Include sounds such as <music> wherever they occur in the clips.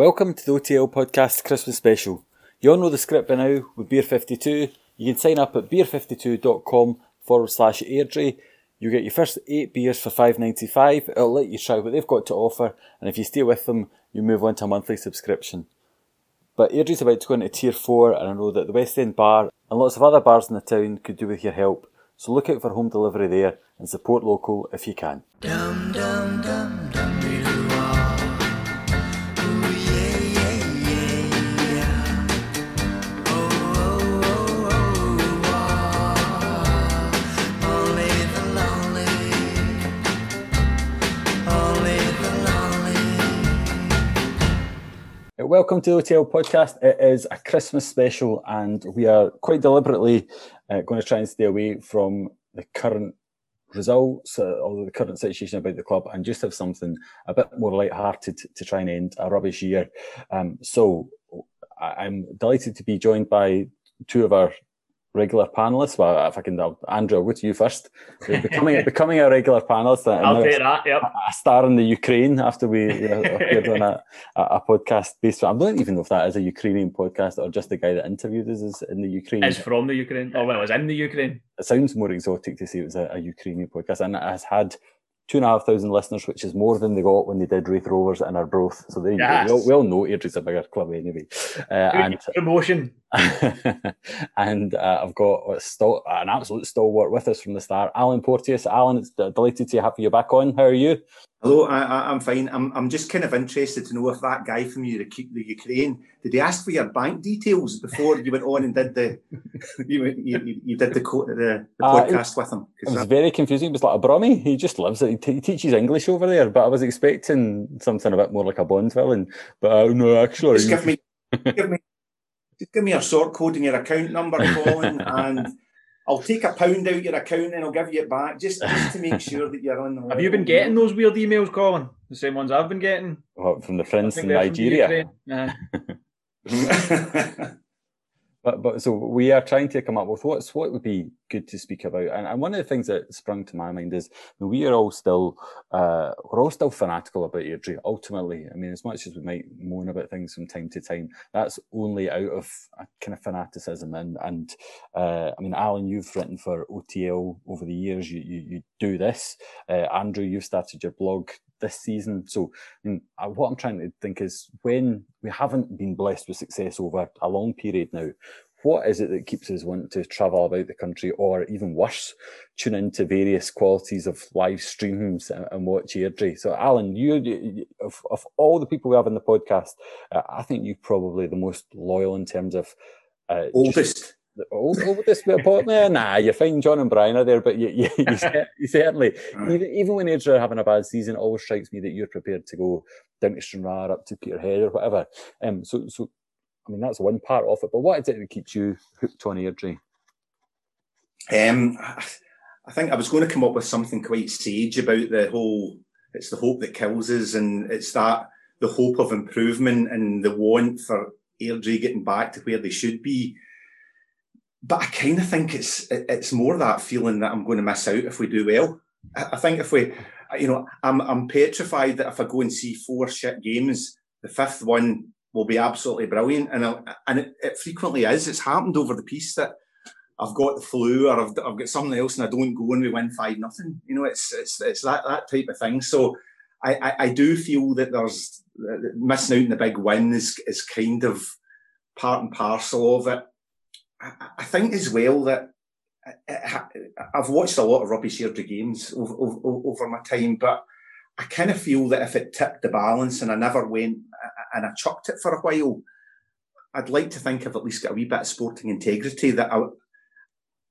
Welcome to the OTL Podcast Christmas Special. You all know the script by now with Beer 52. You can sign up at beer52.com forward slash Airdrie. You get your first eight beers for five ninety five. It'll let you try what they've got to offer, and if you stay with them, you move on to a monthly subscription. But Airdrie's about to go into Tier 4, and I know that the West End Bar and lots of other bars in the town could do with your help. So look out for home delivery there and support local if you can. Welcome to the OTL Podcast. It is a Christmas special, and we are quite deliberately uh, going to try and stay away from the current results uh, or the current situation about the club and just have something a bit more light-hearted to, try and end a rubbish year. Um, so I'm delighted to be joined by two of our regular panelists. Well, if I can, I'll- Andrew, I'll go to you first. Becoming, <laughs> becoming a regular panelist. I'll take that. Yep. a star in the Ukraine after we <laughs> appeared on a, a, podcast based. I don't even know if that is a Ukrainian podcast or just the guy that interviewed us is in the Ukraine. Is from the Ukraine. Oh, well, was in the Ukraine. It sounds more exotic to say it was a, a Ukrainian podcast, and it has had two and a half thousand listeners, which is more than they got when they did Raith Rovers and our Arbroath. So there you Yes. go. We all, we all know Airdrie's a bigger club anyway. Uh, Good and promotion. <laughs> and uh, I've got a stal- an absolute stalwart with us from the start, Alan Porteous. Alan, it's delighted to have you back on. How are you? Hello, I, I'm fine. I'm, I'm just kind of interested to know if that guy from you, the, the Ukraine, did he ask for your bank details before you went on and did the <laughs> you, you, you did the, co- the, the Uh, podcast with him? It was that- very confusing. It was like a Brummie. He just loves it. He, t- he teaches English over there, but I was expecting something a bit more like a Bond villain. But uh, no, actually, just give me, <laughs> give me, just give me your sort code and your account number, Colin, <laughs> and I'll take a pound out your account and I'll give you it back just, just to make sure that you're on. The Have you been getting those weird emails, Colin? The same ones I've been getting. What, from the friends in they're from Nigeria. <laughs> <laughs> But but so we are trying to come up with what's what would be good to speak about, and, and one of the things that sprung to my mind is we are all still uh, we're all still fanatical about Airdrie. Ultimately, I mean, as much as we might moan about things from time to time, that's only out of kind of fanaticism. And and uh, I mean, Alan, you've written for OTL over the years. You you, you do this. Uh, Andrew, you've started your blog this season. So I mean, uh, what I'm trying to think is when we haven't been blessed with success over a long period now, what is it that keeps us wanting to travel about the country or even worse, tune into various qualities of live streams and, and watch Airdrie? So Alan, you, you of, of all the people we have in the podcast, uh, I think you're probably the most loyal in terms of uh, just- The old, oldest bit of nah, nah, you find. John and Brian are there, but you, you, you, <laughs> you certainly, even, even when Airdrie are having a bad season, it always strikes me that you're prepared to go down to Stranraer, up to Peterhead or whatever. Um, so, so, I mean, that's one part of it. But what is it that keeps you hooked on Airdrie? Um, I think I was going to come up with something quite sage about the whole. It's the hope that kills us, and it's that the hope of improvement and the want for Airdrie getting back to where they should be. But I kind of think it's it's more that feeling that I'm going to miss out if we do well. I think if we, you know, I'm I'm petrified that if I go and see four shit games, the fifth one will be absolutely brilliant, and I, and it, it frequently is. It's happened over the piece that I've got the flu or I've, I've got something else and I don't go and we win five nothing. You know, it's it's it's that that type of thing. So I, I, I do feel that there's missing out on the big win is is kind of part and parcel of it. I, I think as well that uh, uh, I- I've watched a lot of rubbish Airdrie games over, over, over my time, but I kind of feel that if it tipped the balance and I never went uh, and I chucked it for a while, I'd like to think I've at least got a wee bit of sporting integrity that I,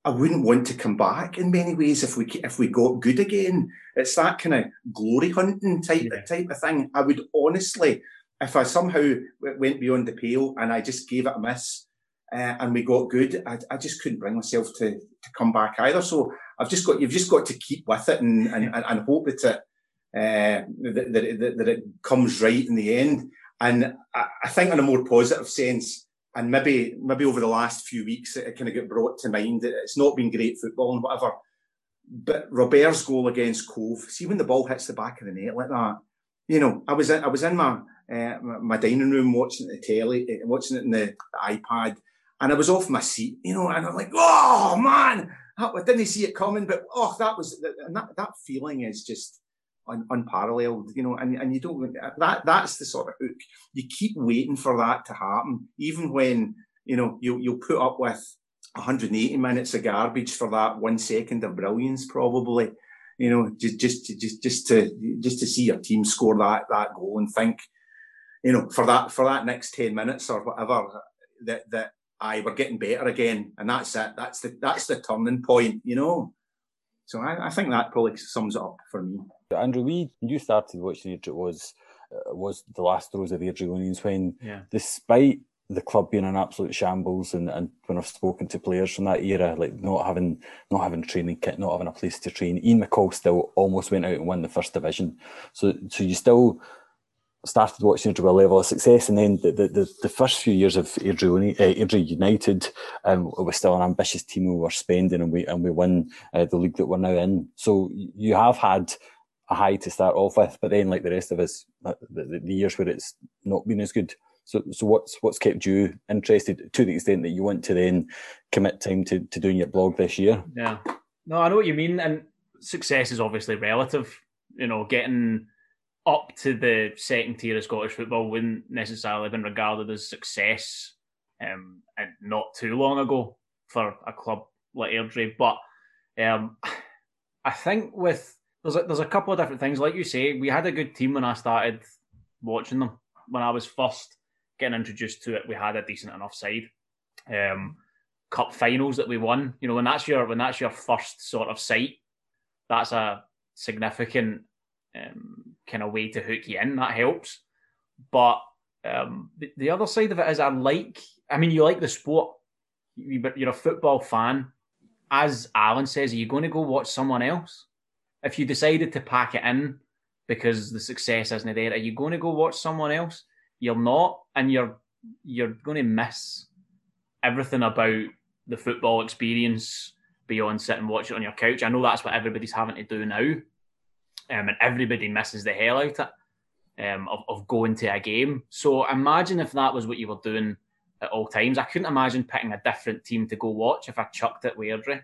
I wouldn't want to come back in many ways if we if we got good again. It's that kind of glory hunting type Yeah. type of thing. I would honestly, if I somehow went beyond the pale and I just gave it a miss uh, and we got good, I, I just couldn't bring myself to to come back either. So I've just got you've just got to keep with it and and, and, hope that it uh, that, that, it- that, it comes right in the end. And I, I think in a more positive sense, and maybe maybe over the last few weeks, it, kind of got brought to mind that it's not been great football and whatever. But Robert's goal against Cove, see when the ball hits the back of the net like that, you know, I was in, I was in my uh, my, dining room, watching the telly, uh, watching it in the, the iPad, and I was off my seat, you know, and I'm like, oh man, I didn't see it coming, but oh, that was and that that feeling is just un, unparalleled, you know, and, and you don't that that's the sort of hook. You keep waiting for that to happen, even when you know you you'll put up with 180 minutes of garbage for that one second of brilliance, probably. You know, just just just just to just to see your team score that that goal and think, you know, for that for that next 10 minutes or whatever that that I we're getting better again, and that's it. That's the that's the turning point, you know. So I, I think that probably sums it up for me. Andrew, we you started watching it. It was uh, was the last throes of the Unions when, Yeah. despite the club being an absolute shambles, and, and when I've spoken to players from that era, like not having not having training kit, not having a place to train, Ian McCall still almost went out and won the first division. So so you still started watching with a level of success, and then the the, the, first few years of uh, Airdrie United, um, was still an ambitious team. We were spending, and we and we won uh, the league that we're now in. So you have had a high to start off with, but then like the rest of us, uh, the, the, the years where it's not been as good. So, so what's what's kept you interested to the extent that you want to then commit time to, to doing your blog this year? Yeah. No, I know what you mean. And success is obviously relative. You know, getting up to the second tier of Scottish football wouldn't necessarily have been regarded as success um, and not too long ago for a club like Airdrie. But um, <sighs> I think with there's a, there's a couple of different things. Like you say, we had a good team when I started watching them. When I was first getting introduced to it, we had a decent enough side. Um, cup finals that we won. You know, when that's your when that's your first sort of sight, that's a significant um, kind of way to hook you in. That helps. But um, the, the other side of it is, I like. I mean, you like the sport. You, but you're a football fan. As Alan says, are you going to go watch someone else? If you decided to pack it in because the success isn't there, are you going to go watch someone else? You're not, and you're you're going to miss everything about the football experience beyond sit and watch it on your couch. I know that's what everybody's having to do now, um, and everybody misses the hell out of it um, of, of going to a game. So imagine if that was what you were doing at all times. I couldn't imagine picking a different team to go watch if I chucked it with Airdrie,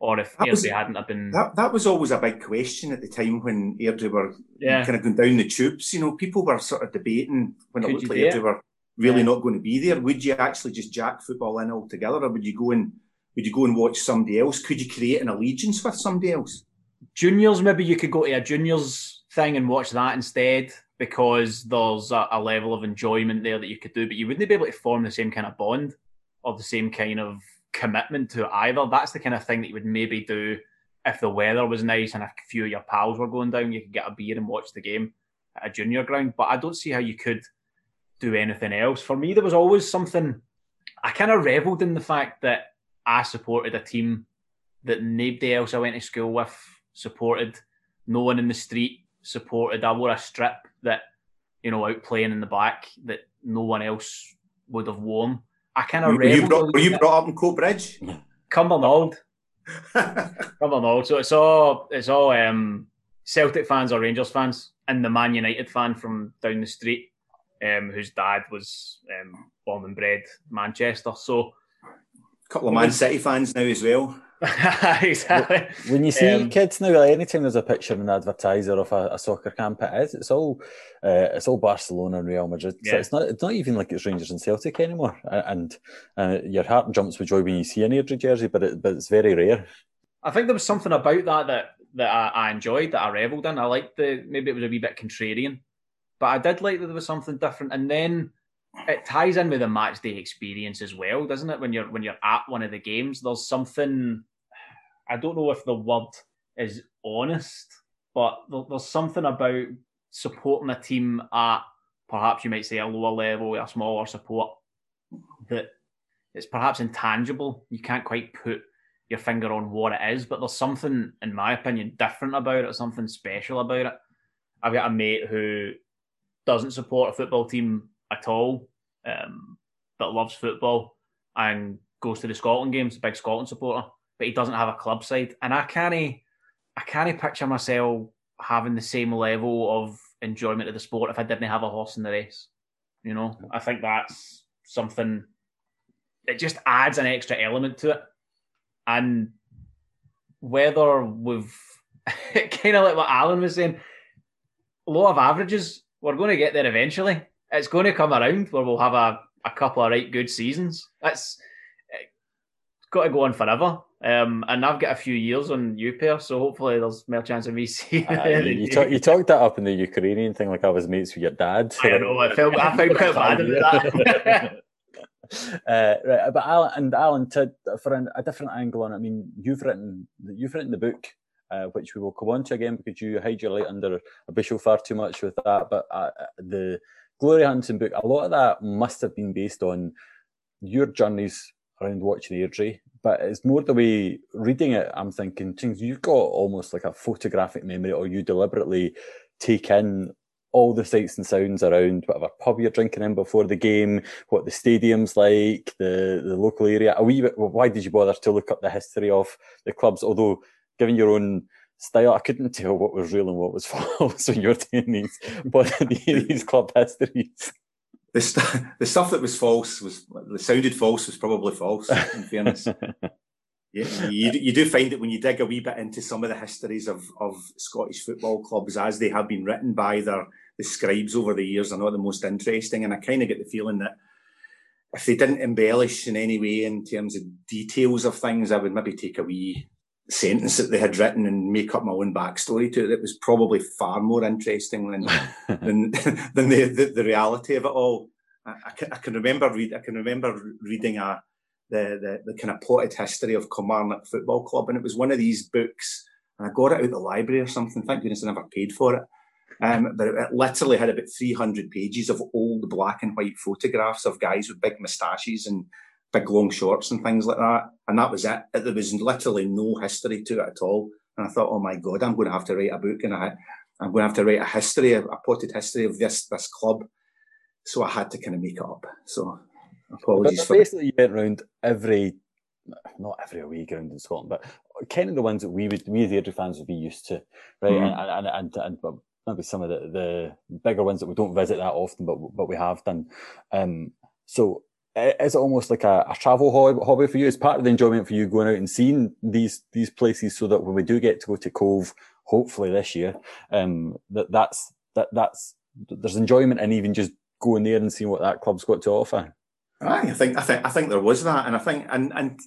or if That was- hadn't have been. That that was always a big question at the time when Airdrie were Yeah. kind of going down the tubes. You know, people were sort of debating when it looked like? Airdrie were really Yeah. not going to be there. Would you actually just jack football in altogether, or would you go and would you go and watch somebody else? Could you create an allegiance with somebody else? Juniors, maybe you could go to a juniors thing and watch that instead because there's a, a level of enjoyment there that you could do, but you wouldn't be able to form the same kind of bond or the same kind of commitment to it either. That's the kind of thing that you would maybe do if the weather was nice and a few of your pals were going down. You could get a beer and watch the game at a junior ground, but I don't see how you could do anything else. For me, there was always something I kind of reveled in the fact that I supported a team that nobody else I went to school with supported. No one in the street supported. I wore a strip that, you know, out playing in the back that no one else would have worn. I kind of Were you, brought, a were wee you bit. brought up in Coatbridge? Cumbernauld. <laughs> Cumbernauld. So it's all it's all um, Celtic fans or Rangers fans, and the Man United fan from down the street, um, whose dad was um, born and bred Manchester. So a couple of Man City fans now as well. <laughs> exactly. When you see Um, kids now, like anytime there's a picture in an advertiser of a, a soccer camp, it is. It's all, uh, it's all Barcelona and Real Madrid. So Yeah. it's not, it's not even like it's Rangers and Celtic anymore. And uh, your heart jumps with joy when you see an Airdrie jersey, but it, but it's very rare. I think there was something about that that that I, I enjoyed, that I revelled in. I liked the maybe it was a wee bit contrarian, but I did like that there was something different. And then it ties in with the match day experience as well, doesn't it? When you're when you're at one of the games, there's something. I don't know if the word is honest, but there, there's something about supporting a team at perhaps you might say a lower level, a smaller support that it's perhaps intangible. You can't quite put your finger on what it is, but there's something, in my opinion, different about it, something special about it. I've got a mate who doesn't support a football team at all, um, but loves football and goes to the Scotland games, a big Scotland supporter, but he doesn't have a club side. And I can't I can't picture myself having the same level of enjoyment of the sport if I didn't have a horse in the race. You know, I think that's something. It just adds an extra element to it, and whether we've <laughs> kind of like what Alan was saying, law of averages, we're going to get there eventually. It's going to come around where we'll have a, a couple of right good seasons. That's it's eh, got to go on forever. Um, and I've got a few years on UPair, so hopefully there's more chance of me <laughs> seeing Uh, you, you, talk, you talked that up in the Ukrainian thing, like I was mates with your dad. I know, I felt I felt quite <laughs> bad about that. <laughs> uh, right, but Alan and Alan, to, for an, a different angle on it, I mean, you've written you've written the book, uh, which we will come on to again because you hide your light under a bushel far too much with that. But uh, the Glory Hunting book, a lot of that must have been based on your journeys around watching Airdrie. But it's more the way reading it. I'm thinking things you've got almost like a photographic memory, or you deliberately take in all the sights and sounds around whatever pub you're drinking in before the game, what the stadium's like, the the local area. A wee bit. Why did you bother to look up the history of the clubs? Although, given your own style, I couldn't tell what was real and what was <laughs> false when you're doing these, <laughs> but these club histories. The, st- <laughs> the stuff that was false was the sounded false was probably false. In fairness, <laughs> yeah, you, you do find that when you dig a wee bit into some of the histories of, of Scottish football clubs as they have been written by their the scribes over the years are not the most interesting. And I kind of get the feeling that if they didn't embellish in any way in terms of details of things, I would maybe take a wee sentence that they had written and make up my own backstory to it. It was probably far more interesting than <laughs> than <laughs> than the, the, the reality of it all. I, I, can, I can remember read I can remember reading a the, the the kind of plotted history of Kilmarnock Football Club, and it was one of these books, and I got it out of the library or something. Thank goodness I never paid for it. Um, but it, it literally had about 300 pages of old black and white photographs of guys with big moustaches and big long shorts and things like that. And that was it. There was literally no history to it at all. And I thought, oh my God, I'm going to have to write a book and I, I'm going to have to write a history, a, potted history of this, this club. So I had to kind of make it up. So apologies but for basically you went around every not every away ground in Scotland, but kind of the ones that we would we as Airdrie fans would be used to, right? Mhm. And, and, and, and, maybe some of the, the bigger ones that we don't visit that often, but but we have done. Um, so is it almost like a, a travel hobby, for you? Is part of the enjoyment for you going out and seeing these these places, so that when we do get to go to Cove, hopefully this year, um, that that's that that's there's enjoyment in even just going there and seeing what that club's got to offer. I think I think I think there was that, and I think and and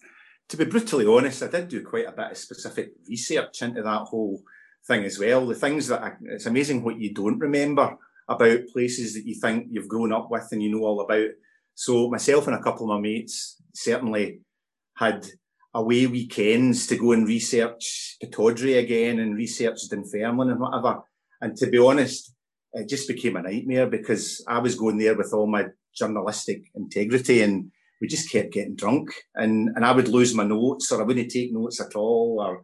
to be brutally honest, I did do quite a bit of specific research into that whole thing as well. The things that I, it's amazing what you don't remember about places that you think you've grown up with and you know all about. So myself and a couple of my mates certainly had away weekends to go and research Pataudry again and research Dunfermline and whatever. And to be honest, it just became a nightmare because I was going there with all my journalistic integrity and we just kept getting drunk and, and I would lose my notes or I wouldn't take notes at all or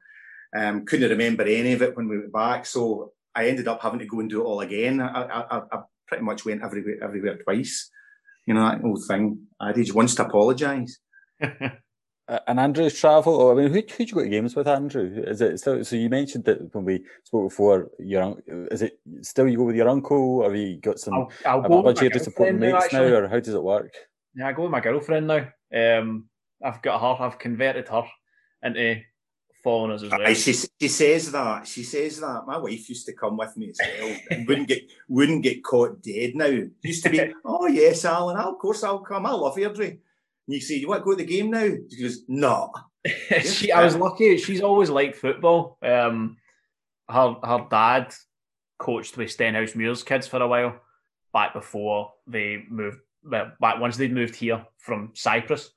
um, couldn't remember any of it when we went back. So I ended up having to go and do it all again. I, I, I- pretty much went everywhere, everywhere twice. You know, that old thing, adage, once to apologise. Uh, <laughs> and Andrew's travel, or I mean, who who you go to games with, Andrew? Is it still? So you mentioned that when we spoke before, your un- is it still you go with your uncle, or have you got some I'll, I'll a go with bunch my of supporting girlfriend now, mates now, or how does it work? Yeah, I go with my girlfriend now. Um, I've got her. I've converted her into us as well. Aye, she, she says that. She says that. My wife used to come with me as well and wouldn't get wouldn't get caught dead now. Used to be, <laughs> oh yes, Alan, of course I'll come. I love Airdrie. And you say, you want to go to the game now? She goes, no. <laughs> she, I was lucky. She's always liked football. Um, her her dad coached with Stenhousemuir's kids for a while, back before they moved. Well, back once they'd moved here from Cyprus,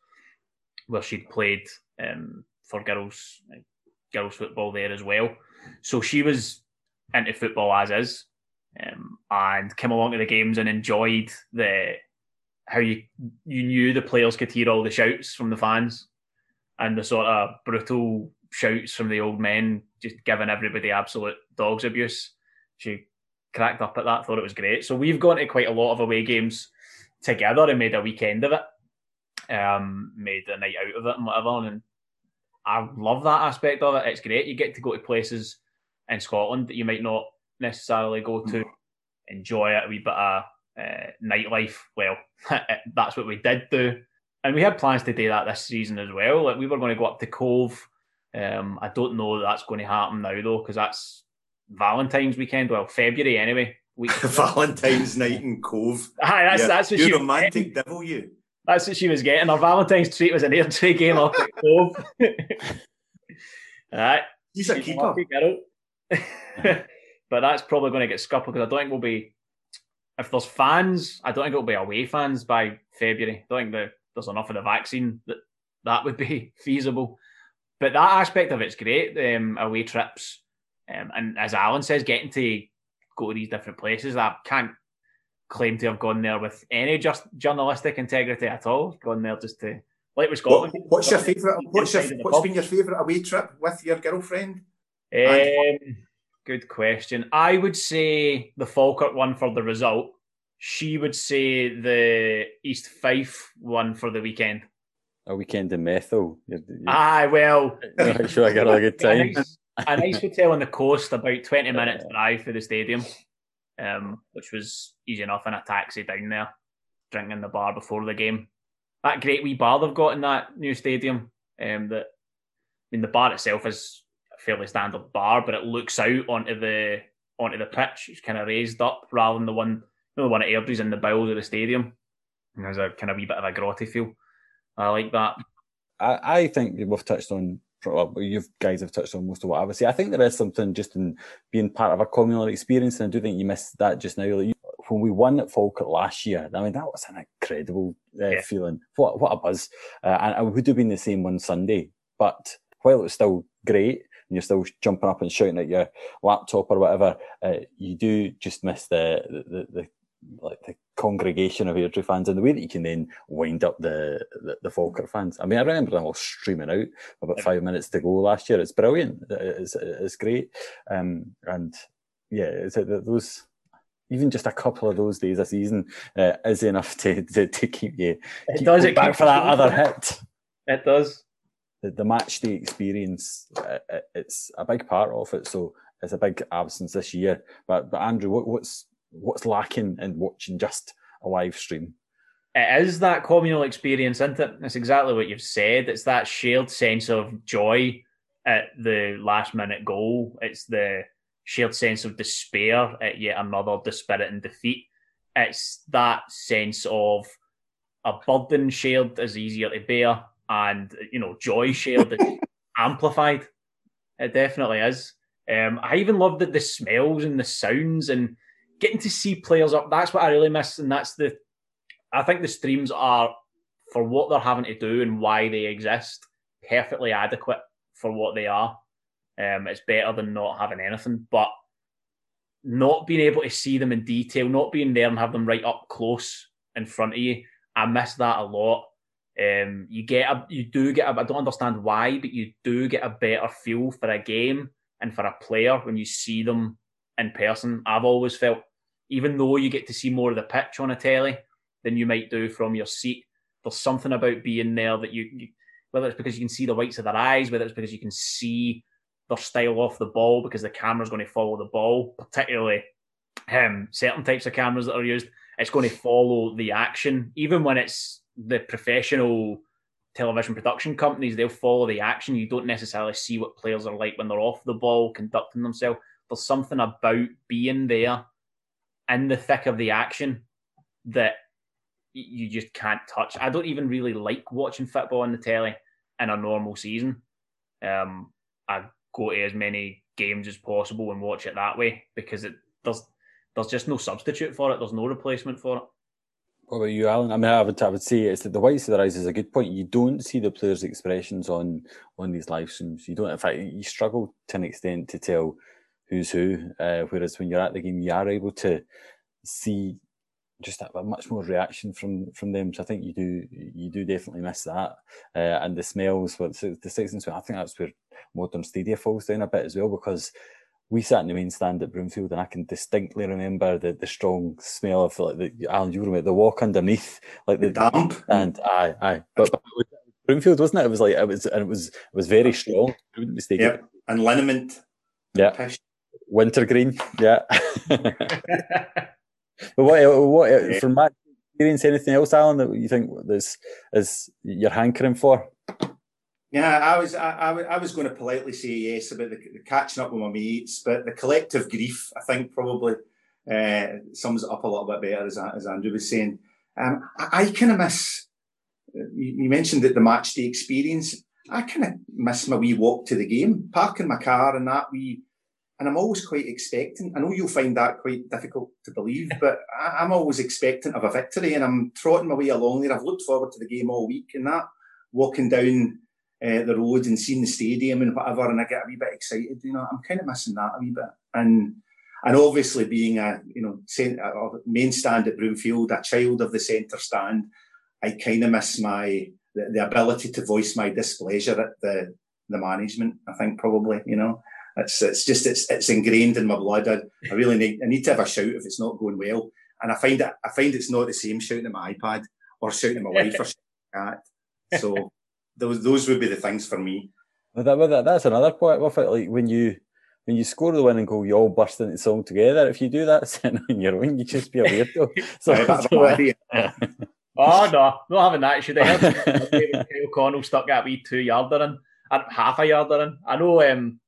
where she'd played um, for girls girls football there as well. So she was into football as is, um, and came along to the games and enjoyed the how you you knew the players could hear all the shouts from the fans and the sort of brutal shouts from the old men, just giving everybody absolute dogs abuse. She cracked up at that, thought it was great. So we've gone to quite a lot of away games together and made a weekend of it, um, made a night out of it and whatever. And I love that aspect of it. It's great. You get to go to places in Scotland that you might not necessarily go to enjoy it, a wee bit of uh, nightlife. Well, <laughs> that's what we did do, and we had plans to do that this season as well. Like we were going to go up to Cove. Um, I don't know that that's going to happen now though, because that's Valentine's weekend. Well, February anyway. <laughs> Week. Valentine's night in Cove. Aye, that's Yeah, that's what you romantic devil, you. That's what she was getting. Her Valentine's treat was an Airdrie game up at Cove. <laughs> Alright. He's a keeper. <laughs> but that's probably going to get scuppered because I don't think we'll be. If there's fans, I don't think it'll be away fans by February. I don't think that there's enough of the vaccine that that would be <laughs> feasible. But that aspect of it's great. Um, away trips, um, and as Alan says, getting to go to these different places. I can't claim to have gone there with any just journalistic integrity at all. Gone there just to like with What, what's your favourite? What's your, Inside of the what's pub. been your favourite away trip with your girlfriend? Um, good question. I would say the Falkirk one for the result. She would say the East Fife one for the weekend. A weekend in Methil. You're, you're, Aye, well, <laughs> you're sure I get a good a time. nice, a nice hotel on the coast, about 20 minutes <laughs> drive for the stadium, um, which was easy enough in a taxi down there, drinking in the bar before the game. That great wee bar they've got in that new stadium. Um, that I mean, the bar itself is a fairly standard bar, but it looks out onto the onto the pitch. It's kind of raised up rather than the one, you know, the one at Airdrie's in the bowels of the stadium. And there's a kind of wee bit of a grotty feel. I like that. I, I think we've touched on, well, you guys have touched on most of what I would say. I think there is something just in being part of a communal experience, and I do think you missed that just now. Like when we won at Falkirk last year, I mean, that was an incredible uh, Yeah. feeling. What what a buzz. Uh, and it would have been the same one Sunday. But while it was still great, and you're still jumping up and shouting at your laptop or whatever, uh, you do just miss the, the, the like the congregation of Airdrie fans and the way that you can then wind up the, the, the Falkirk fans. I mean, I remember them all streaming out about five minutes to go last year. It's brilliant. It's, it's great. Um, and yeah, it's, it, those, even just a couple of those days a season uh, is enough to, to, to keep you It keep does, it back for that other hit. It does. The, the match day experience, uh, it's a big part of it. So it's a big absence this year. But, but Andrew, what, what's, what's lacking in watching just a live stream? it is that communal experience, isn't it? It's exactly what you've said. It's that shared sense of joy at the last minute goal. It's the shared sense of despair at yet another dispiriting defeat. It's that sense of a burden shared is easier to bear, and you know, joy shared is <laughs> amplified. It definitely is. Um, I even love the, the smells and the sounds and getting to see players up. That's what I really miss, and that's the I think the streams are for what they're having to do and why they exist, perfectly adequate for what they are. Um, it's better than not having anything, but not being able to see them in detail, not being there and have them right up close in front of you, I miss that a lot. Um, you get a, you do get a, I don't understand why, but you do get a better feel for a game and for a player when you see them in person. I've always felt, even though you get to see more of the pitch on a telly, than you might do from your seat. There's something about being there that you, you, whether it's because you can see the whites of their eyes, whether it's because you can see their style off the ball because the camera's going to follow the ball, particularly um, certain types of cameras that are used. It's going to follow the action, even when it's the professional television production companies. They'll follow the action. You don't necessarily see what players are like when they're off the ball, conducting themselves. There's something about being there in the thick of the action that you just can't touch. I don't even really like watching football on the telly in a normal season. Um, I go to as many games as possible and watch it that way because it there's there's just no substitute for it. There's no replacement for it. What about you, Alan? I mean, I would, I would say it's that the whites of the eyes is a good point. You don't see the players' expressions on on these live streams. You don't. In fact, you struggle to an extent to tell who's who. Uh, whereas when you're at the game, you are able to see just a, a much more reaction from from them. So I think you do you do definitely miss that. Uh, and the smells, well, the six and smell. I think that's where modern stadia falls down a bit as well because we sat in the main stand at Broomfield and I can distinctly remember the, the strong smell of like the Alan, you remember the walk underneath, like the, The damp. and aye, aye. But, but was Broomfield, wasn't it? It was like it was and it was it was very strong. I wouldn't mistake Yep. it. And liniment. Yeah. Pish. Wintergreen, yeah. <laughs> But what, what from my experience, anything else, Alan, that you think this is you're hankering for? Yeah, I was I, I, was- I was going to politely say yes about the, the catching up with my mates, but the collective grief, I think, probably uh, sums it up a little bit better, as, as Andrew was saying. Um, I, I kind of miss. You, you mentioned that the match day experience. I kind of miss my wee walk to the game, parking my car and that wee. And I'm always quite expectant. I know you'll find that quite difficult to believe, <laughs> but I, I'm always expectant of a victory, and I'm trotting my way along there. I've looked forward to the game all week, and that walking down uh, the road and seeing the stadium and whatever, and I get a wee bit excited. You know, I'm kind of missing that a wee bit, and and obviously being a you know main stand at Broomfield, a child of the centre stand, I kind of miss my the, the ability to voice my displeasure at the the management. I think probably you know. It's, it's just it's it's ingrained in my blood. I, I really need I need to have a shout if it's not going well, and I find it I find it's not the same shouting at my iPad or shouting at my wife or shouting at cat. So <laughs> those those would be the things for me. But that, but that, that's another point with it. Like when you when you score the winning goal, you all burst into song together. If you do that <laughs> sitting on your own, you just be a weirdo. <laughs> So, Aye, that's so, my uh, idea. Oh no, not having that. Should I have Kyle Connell stuck that wee two yarder in, and half a yarder in? I know, um,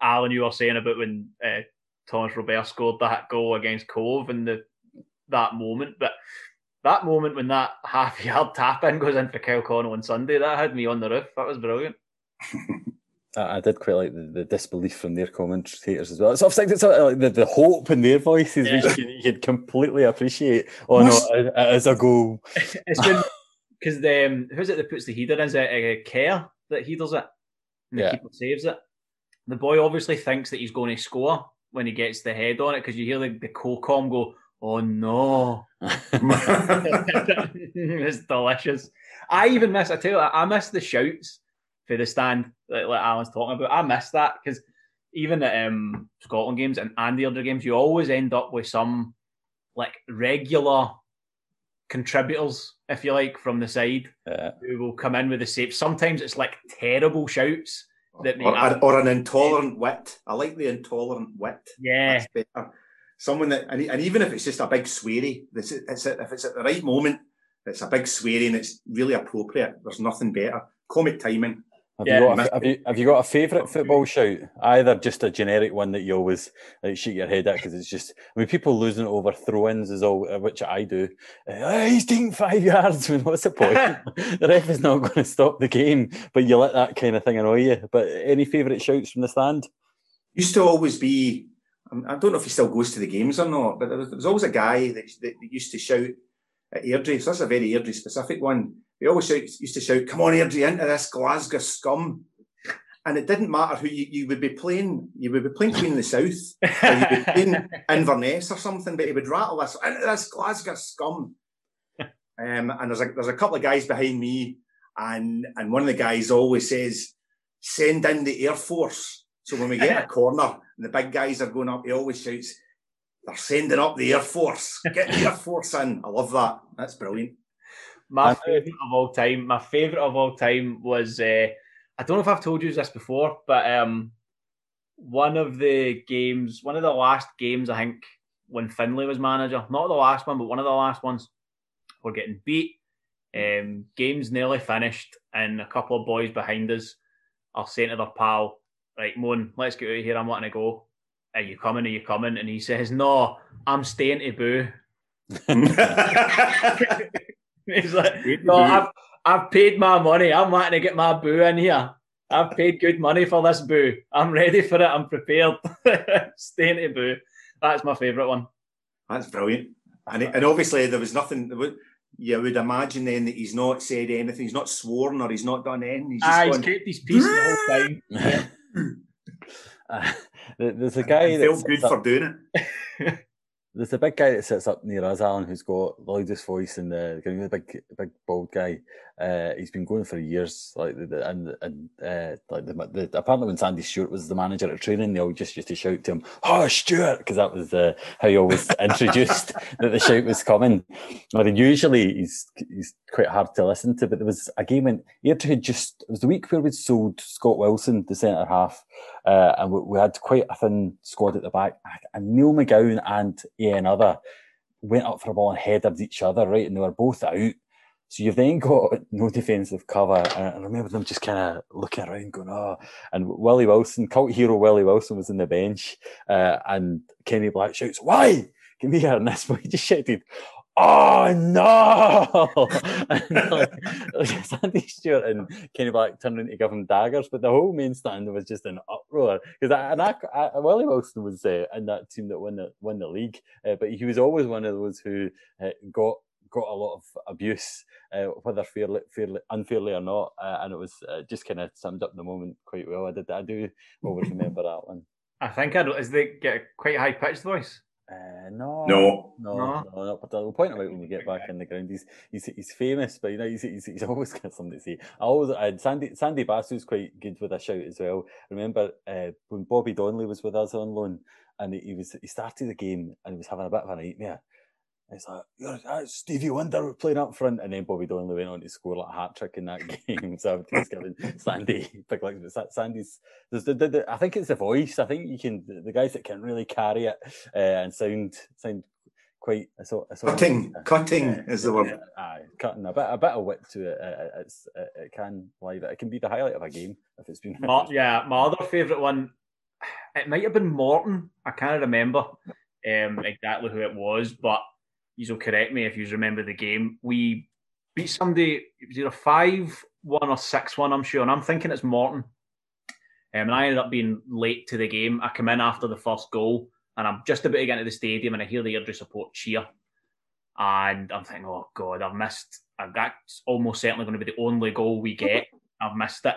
Alan, you were saying about when uh, Thomas Robert scored that goal against Cove and the that moment, but that moment when that <laughs> half yard tap in goes in for Kyle Connell on Sunday, that had me on the roof. That was brilliant. <laughs> I, did quite like the, the disbelief from their commentators as well. It's obviously it's like the, the hope in their voices, Yeah. which you, you'd completely appreciate. Oh no, it, it is a goal. <laughs> It's been because um, who's it that puts the header in? Is it uh, Kerr that headers it? And the Yeah. keeper saves it. The boy obviously thinks that he's going to score when he gets the head on it because you hear the, the co-com go, "Oh no!" <laughs> it's delicious. I even miss. I tell you, I miss the shouts for the stand that like Alan's talking about. I miss that because even at um, Scotland games and, and the other games, you always end up with some like regular contributors, if you like, from the side Yeah. who will come in with the save. Sometimes it's like terrible shouts that make or, or an intolerant wit. I like the intolerant wit. yeah. Someone that, and, and even if it's just a big sweary, it's, it's, if it's at the right moment, it's a big sweary and it's really appropriate. There's nothing better. Comic timing. Have, Yeah, you got a, have, you, have you got a favourite football shout? Either just a generic one that you always like, shoot your head at because it's just. I mean, people losing it over throw-ins is all, uh, which I do. Uh, "Ah, he's taking five <laughs> yards. I mean, what's the point? <laughs> the ref is not going to stop the game, but you let that kind of thing annoy you. But any favourite shouts from the stand? Used to always be, um, I don't know if he still goes to the games or not, but there was, there was always a guy that, that used to shout at Airdrie. So that's a very Airdrie specific one. He always shout, used to shout, come on Airdrie, into this Glasgow scum. And it didn't matter who you, you would be playing. You would be playing Queen of the South. or you'd be playing <laughs> Inverness or something, but he would rattle us into this Glasgow scum. <laughs> Um, and there's a, there's a couple of guys behind me, and, and one of the guys always says, send in the Air Force. So when we get a corner and the big guys are going up, he always shouts, they're sending up the Air Force. Get the Air Force in. I love that. That's brilliant. My favorite of all time, my favorite of all time was uh, I don't know if I've told you this before, but um, one of the games, one of the last games, I think, when Finlay was manager, not the last one, but one of the last ones, we're getting beat. Um, game's nearly finished, and a couple of boys behind us are saying to their pal, "Right, Moan, let's get out of here. I'm letting it go. Are you coming? Are you coming?" And he says, "No, I'm staying to boo." <laughs> <laughs> <laughs> He's like, no, I've, I've paid my money. I'm wanting to get my boo in here. I've paid good money for this boo. I'm ready for it. I'm prepared. <laughs> Staying to boo. That's my favourite one. That's brilliant. And, and obviously there was nothing, there you would imagine then that he's not said anything, he's not sworn or he's not done anything. He's just Ah, he's gone, kept his peace the whole time. <laughs> Uh, there's a guy and that felt good up- for doing it. There's a big guy that sits up near us, Alan, who's got the loudest voice and the, the big, big bald guy. Uh, he's been going for years, like the, and and uh, like the, the apparently when Sandy Stewart was the manager at training, they all just used to shout to him, "Oh, Stewart," because that was uh, how he always <laughs> introduced that the shout was coming. Or usually he's he's quite hard to listen to, but there was a game when Airdrie had just it was the week where we'd sold Scott Wilson, the centre half, uh, and we, we had quite a thin squad at the back, and Neil McGowan and Ian Other went up for a ball and headed each other, right? And they were both out. So you've then got no defensive cover. And I remember them just kind of looking around, going, oh. And Willie Wilson, cult hero Willie Wilson, was in the bench. Uh, and Kenny Black shouts, Why? Give me here. And this boy <laughs> just shouted, Oh no! and like, like Sandy Stewart and Kenny Black turned in to give him daggers, but the whole main stand was just an uproar because and I, I, Willie Wilson was uh, in that team that won the won the league, uh, but he was always one of those who uh, got got a lot of abuse, uh, whether fairly, fairly, unfairly or not, uh, and it was uh, just kind of summed up the moment quite well. I did, I do always remember that one. <laughs> I think I don't. Is they get a quite high pitched voice? Uh, no, No. no, No. no, not particularly. We'll point him out when we get back in the ground. He's he's, he's famous, but you know he's, he's, he's <laughs> always got something to say. I always uh, Sandy Sandy Basso's quite good with a shout as well. I remember uh, when Bobby Donnelly was with us on loan, and he was he started the game and he was having a bit of a nightmare. It's like, "You're- that's Stevie Wonder playing up front, and then Bobby Donnelly went on to score like a hat trick in that <laughs> game. so I was giving Sandy <laughs> big like but Sandy's. There's the, the, the, I think it's the voice. I think you can the, the guys that can really carry it uh, and sound sound quite. I saw, I saw Cutting, cutting Yeah, is the word. yeah, aye, cutting a bit a bit of wit to it. Uh, it's it, it can live it. It can be the highlight of a game if it's been. My, <laughs> yeah, my other favourite one, it might have been Morton. I can't remember um, exactly who it was, but you'll correct me if you remember the game. We beat somebody, it was either 5 1 or 6 1, I'm sure, and I'm thinking it's Morton. Um, and I ended up being late to the game. I come in after the first goal, and I'm just about to get into the stadium, and I hear the Airdrie support cheer. And I'm thinking, oh, God, I've missed. That's almost certainly going to be the only goal we get. <laughs> I've missed it.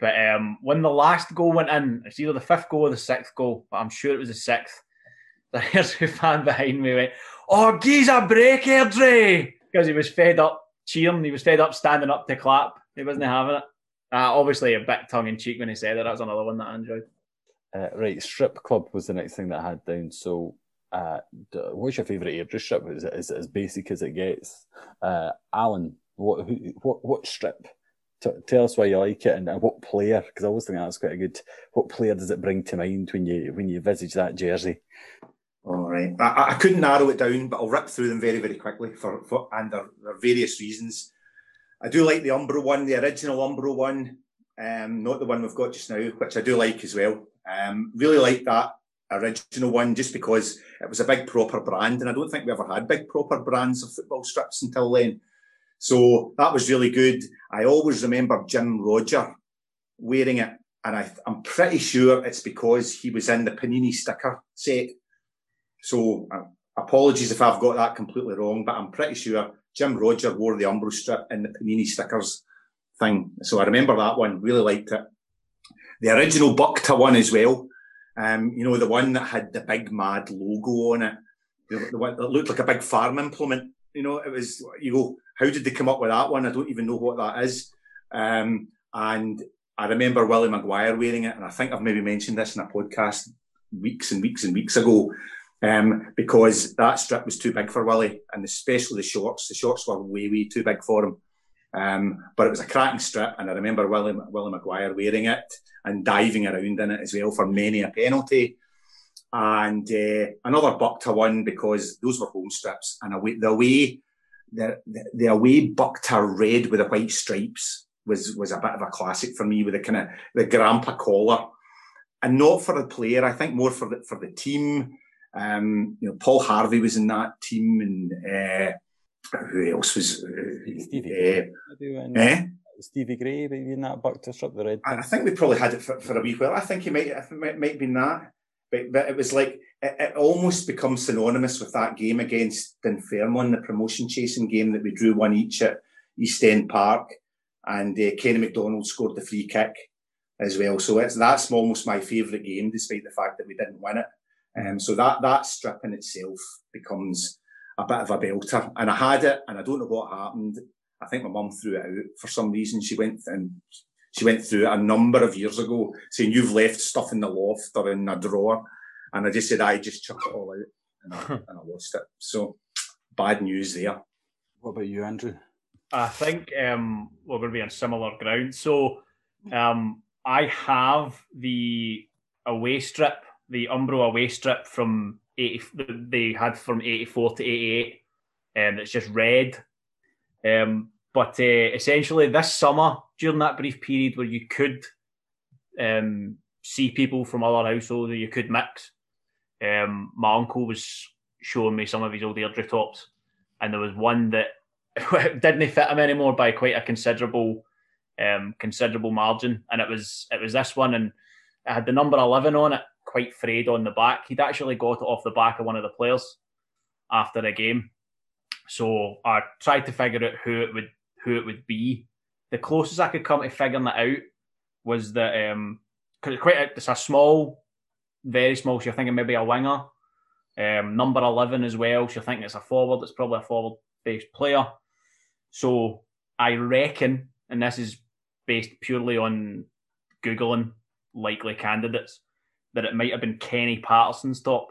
But um, when the last goal went in, it's either the fifth goal or the sixth goal, but I'm sure it was the sixth. <laughs> The Airdrie fan behind me went, "Oh, geez, a break, Airdrie!" Because he was fed up cheering. He was fed up standing up to clap. He wasn't having it. Uh, obviously, a bit tongue in cheek when he said it. That's another one that I enjoyed. Uh, right, strip club was the next thing that I had down. So, uh, what's your favourite Airdrie strip? Is it, is it as basic as it gets? Uh, Alan, what who, what what strip? T- tell us why you like it and, and what player? Because I always think that's quite a good. What player does it bring to mind when you when you visage that jersey? All right. I- I, couldn't narrow it down, but I'll rip through them very, very quickly for, for and there, various reasons. I do like the Umbro one, the original Umbro one, um, not the one we've got just now, which I do like as well. Um, really like that original one just because it was a big proper brand, and I don't think we ever had big proper brands of football strips until then. So that was really good. I always remember Jim Roger wearing it, and I, I'm pretty sure it's because he was in the Panini sticker set. So uh, apologies if I've got that completely wrong, but I'm pretty sure Jim Roger wore the Umbro strip in the Panini stickers thing. So I remember that one, really liked it. The original Bukta one as well. Um, you know, the one that had the big mad logo on it. The, the one that looked like a big farm implement. You know, it was, you go, how did they come up with that one? I don't even know what that is. Um, and I remember Willie Maguire wearing it, and I think I've maybe mentioned this in a podcast weeks and weeks and weeks ago um, because that strip was too big for Willie, and especially the shorts. The shorts were way, way too big for him. Um, but it was a cracking strip, and I remember Willie, Willie Maguire wearing it and diving around in it as well for many a penalty. And uh, another Bukta one because those were home strips, and away, the away the, the, away Bukta red with the white stripes was was a bit of a classic for me with the kind of the grandpa collar, and not for the player. I think more for the for the team. Um, you know, Paul Harvey was in that team, and uh, who else was? Uh, Stevie. uh, Maybe when- eh? Stevie Gray, maybe in that Bukta strip the red. I I think we probably had it for, for a wee while. I think it might it might, might have been that, but, but it was like it, it almost becomes synonymous with that game against Dunfermline, the promotion chasing game that we drew one each at East End Park, and uh, Kenny McDonald scored the free kick as well. So it's that's almost my favourite game, despite the fact that we didn't win it. Um, so that that strip in itself becomes a bit of a belter, and I had it, and I don't know what happened. I think my mum threw it out for some reason. She went and she went through it a number of years ago, saying you've left stuff in the loft or in a drawer, and I just said I just chuck it all out, and I, <laughs> and I lost it. So bad news there. What about you, Andrew? I think um, we're going to be on similar ground. So um, I have the away strip, the Umbro away strip from 80, they had from 84 to 88. Um, it's just red. Um, but uh, essentially, this summer, during that brief period where you could um, see people from other households or you could mix, um, my uncle was showing me some of his old Airdrie tops, and there was one that <laughs> didn't fit him anymore by quite a considerable um, considerable margin, and it was it was this one, and it had the number eleven on it, quite frayed on the back. He'd actually got it off the back of one of the players after a game, so I tried to figure out who it would who it would be. The closest I could come to figuring it out was that um, cause it's quite a, it's a small, very small. So you're thinking maybe a winger, um, number eleven as well. So you're thinking it's a forward. It's probably a forward based player. So I reckon, and this is based purely on googling likely candidates, that it might have been Kenny Patterson's top,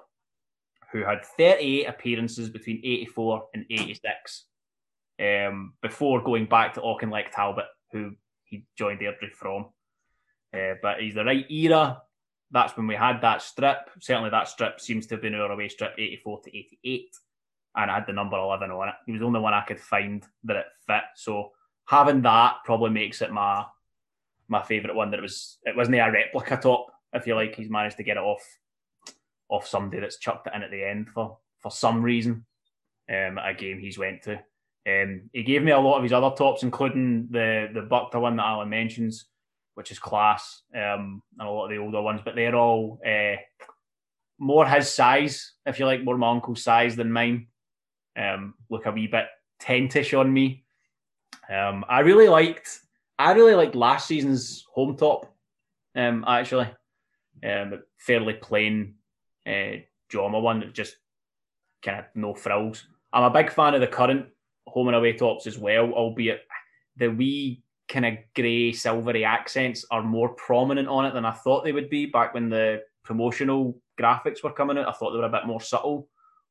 who had 38 appearances between 84 and 86, um, before going back to Auchinleck Talbot, who he joined Airdrie from. Uh, but he's the right era. That's when we had that strip. Certainly, that strip seems to have been our away strip 84 to 88. And I had the number 11 on it. He was the only one I could find that it fit. So having that probably makes it my my favourite one. That it was it wasn't a replica top, if you like. He's managed to get it off off somebody that's chucked it in at the end for for some reason. Um, a game he's went to. Um, he gave me a lot of his other tops, including the the Bukta one that Alan mentions, which is class, um, and a lot of the older ones. But they're all uh, more his size, if you like, more my uncle's size than mine. Um, look a wee bit tentish on me. Um, I really liked, I really liked last season's home top. Um, actually, um, fairly plain uh, Joma one that just kind of no frills. I'm a big fan of the current home and away tops as well, albeit the wee kind of grey silvery accents are more prominent on it than I thought they would be back when the promotional graphics were coming out. I thought they were a bit more subtle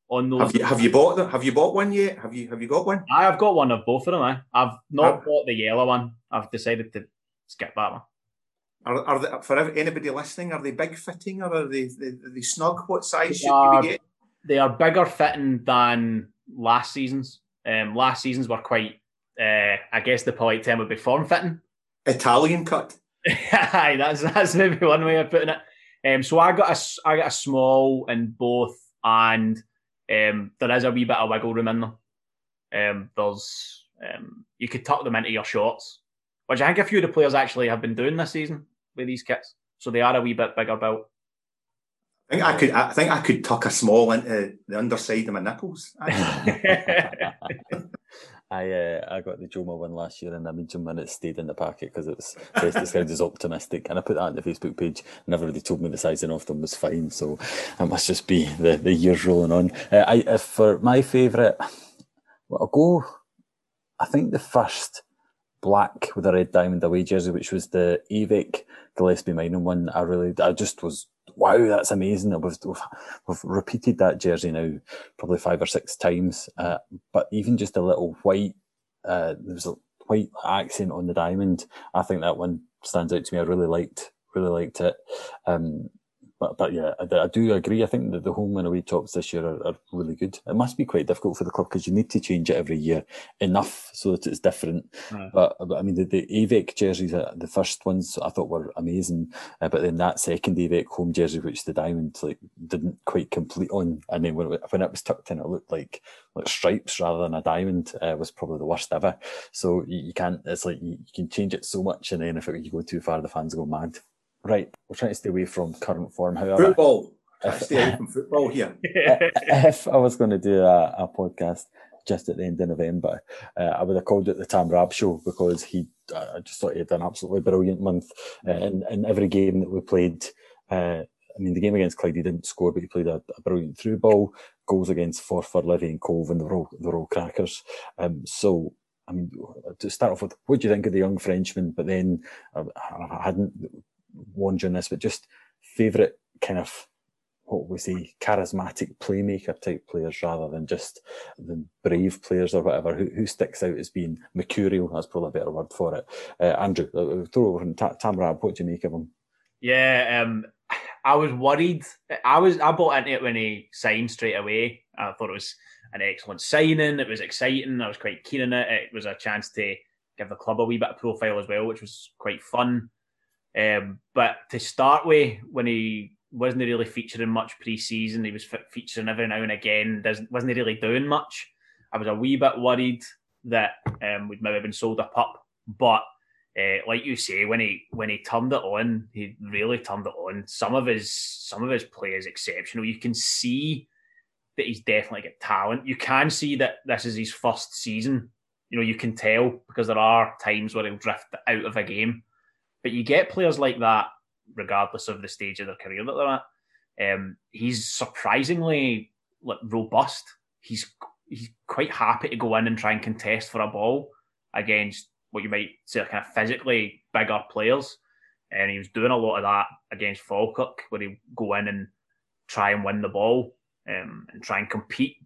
on those. Have you have you bought them? Have you bought one yet? Have you have you got one? I have got one of both of them. I. I've not Have- bought the yellow one. I've decided to skip that one. Are, are they, for anybody listening? Are they big fitting or are they are they snug? What size They should you are- be getting? They are bigger fitting than last season's. Um, last season's were quite. Uh, I guess the polite term would be form fitting. Italian cut. <laughs> Aye, that's that's maybe one way of putting it. Um, so I got a I got a small in both, and um, there is a wee bit of wiggle room in them. Um, there's um, you could tuck them into your shorts, which I think a few of the players actually have been doing this season with these kits. So they are a wee bit bigger built. I think I could. I think I could tuck a small into the underside of my nipples. <laughs> <laughs> I uh, I got the Joma one last year, and I made some minutes stayed in the packet because it was best described as optimistic. And I put that on the Facebook page, and everybody told me the sizing of them was fine. So it must just be the, the years rolling on. Uh, I if for my favourite, well, I'll go. I think the first black with a red diamond away jersey, which was the Avec Gillespie Minor one. I really, I just was wow, that's amazing. We've, we've, we've repeated that jersey now probably five or six times. Uh, but even just a little white, uh, there was a white accent on the diamond. I think that one stands out to me. I really liked, really liked it. Um, but, but yeah, I, I do agree. I think that the home and away tops this year are, are really good. It must be quite difficult for the club because you need to change it every year enough so that it's different. Right. But, but I mean, the, the Avec jerseys, uh, the first ones I thought were amazing. Uh, but then that second Avec home jersey, which the diamond like didn't quite complete on, and then when it, when it was tucked in, it looked like like stripes rather than a diamond. Uh, was probably the worst ever. So you, you can't. It's like you, you can change it so much, and then if it, you go too far, the fans go mad. Right, we're trying to stay away from current form. However, football. To stay away from football here. <laughs> if I was going to do a, a podcast just at the end of November, uh, I would have called it the Tam Rab Show because he, I just thought he had done an absolutely brilliant month. Uh, in, in every game that we played, uh, I mean, the game against Clyde, he didn't score, but he played a, a brilliant through ball. Goals against Forfar, Livy, and Cove, and were all, they were crackers. Um, so, I mean, to start off with, what do you think of the young Frenchman? But then uh, I hadn't on this, but just favourite kind of what we say charismatic playmaker type players rather than just the brave players or whatever who, who sticks out as being mercurial that's probably a better word for it uh, andrew uh, throw over and Ta- what do you make of him Yeah, um, I was worried. I was I bought into it when he signed straight away. I thought it was an excellent signing. It was exciting. I was quite keen on it. It was a chance to give the club a wee bit of profile as well, which was quite fun. Um, but to start with, when he wasn't really featuring much pre-season, he was fe- featuring every now and again. Wasn't really doing much. I was a wee bit worried that um, we'd maybe been sold a pup, but uh, like you say, when he when he turned it on, he really turned it on. Some of his some of his play is exceptional. You can see that he's definitely got talent. You can see that this is his first season. You know, you can tell because there are times where he'll drift out of a game. But you get players like that, regardless of the stage of their career that they're at. Um, he's surprisingly like robust. He's he's quite happy to go in and try and contest for a ball against what you might say kind of physically bigger players. And he was doing a lot of that against Falkirk, where he'd go in and try and win the ball um, and try and compete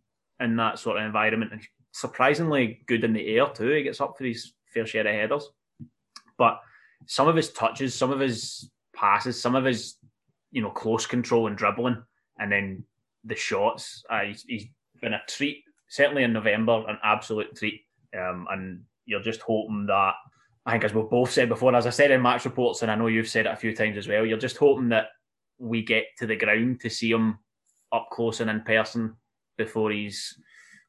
in that sort of environment. And surprisingly good in the air too. He gets up for his fair share of headers. But some of his touches, some of his passes, some of his you know close control and dribbling, and then the shots. Uh, he's, he's been a treat. Certainly in November, an absolute treat. Um, and you're just hoping that I think, as we've both said before, as I said in match reports, and I know you've said it a few times as well, you're just hoping that we get to the ground to see him up close and in person before he's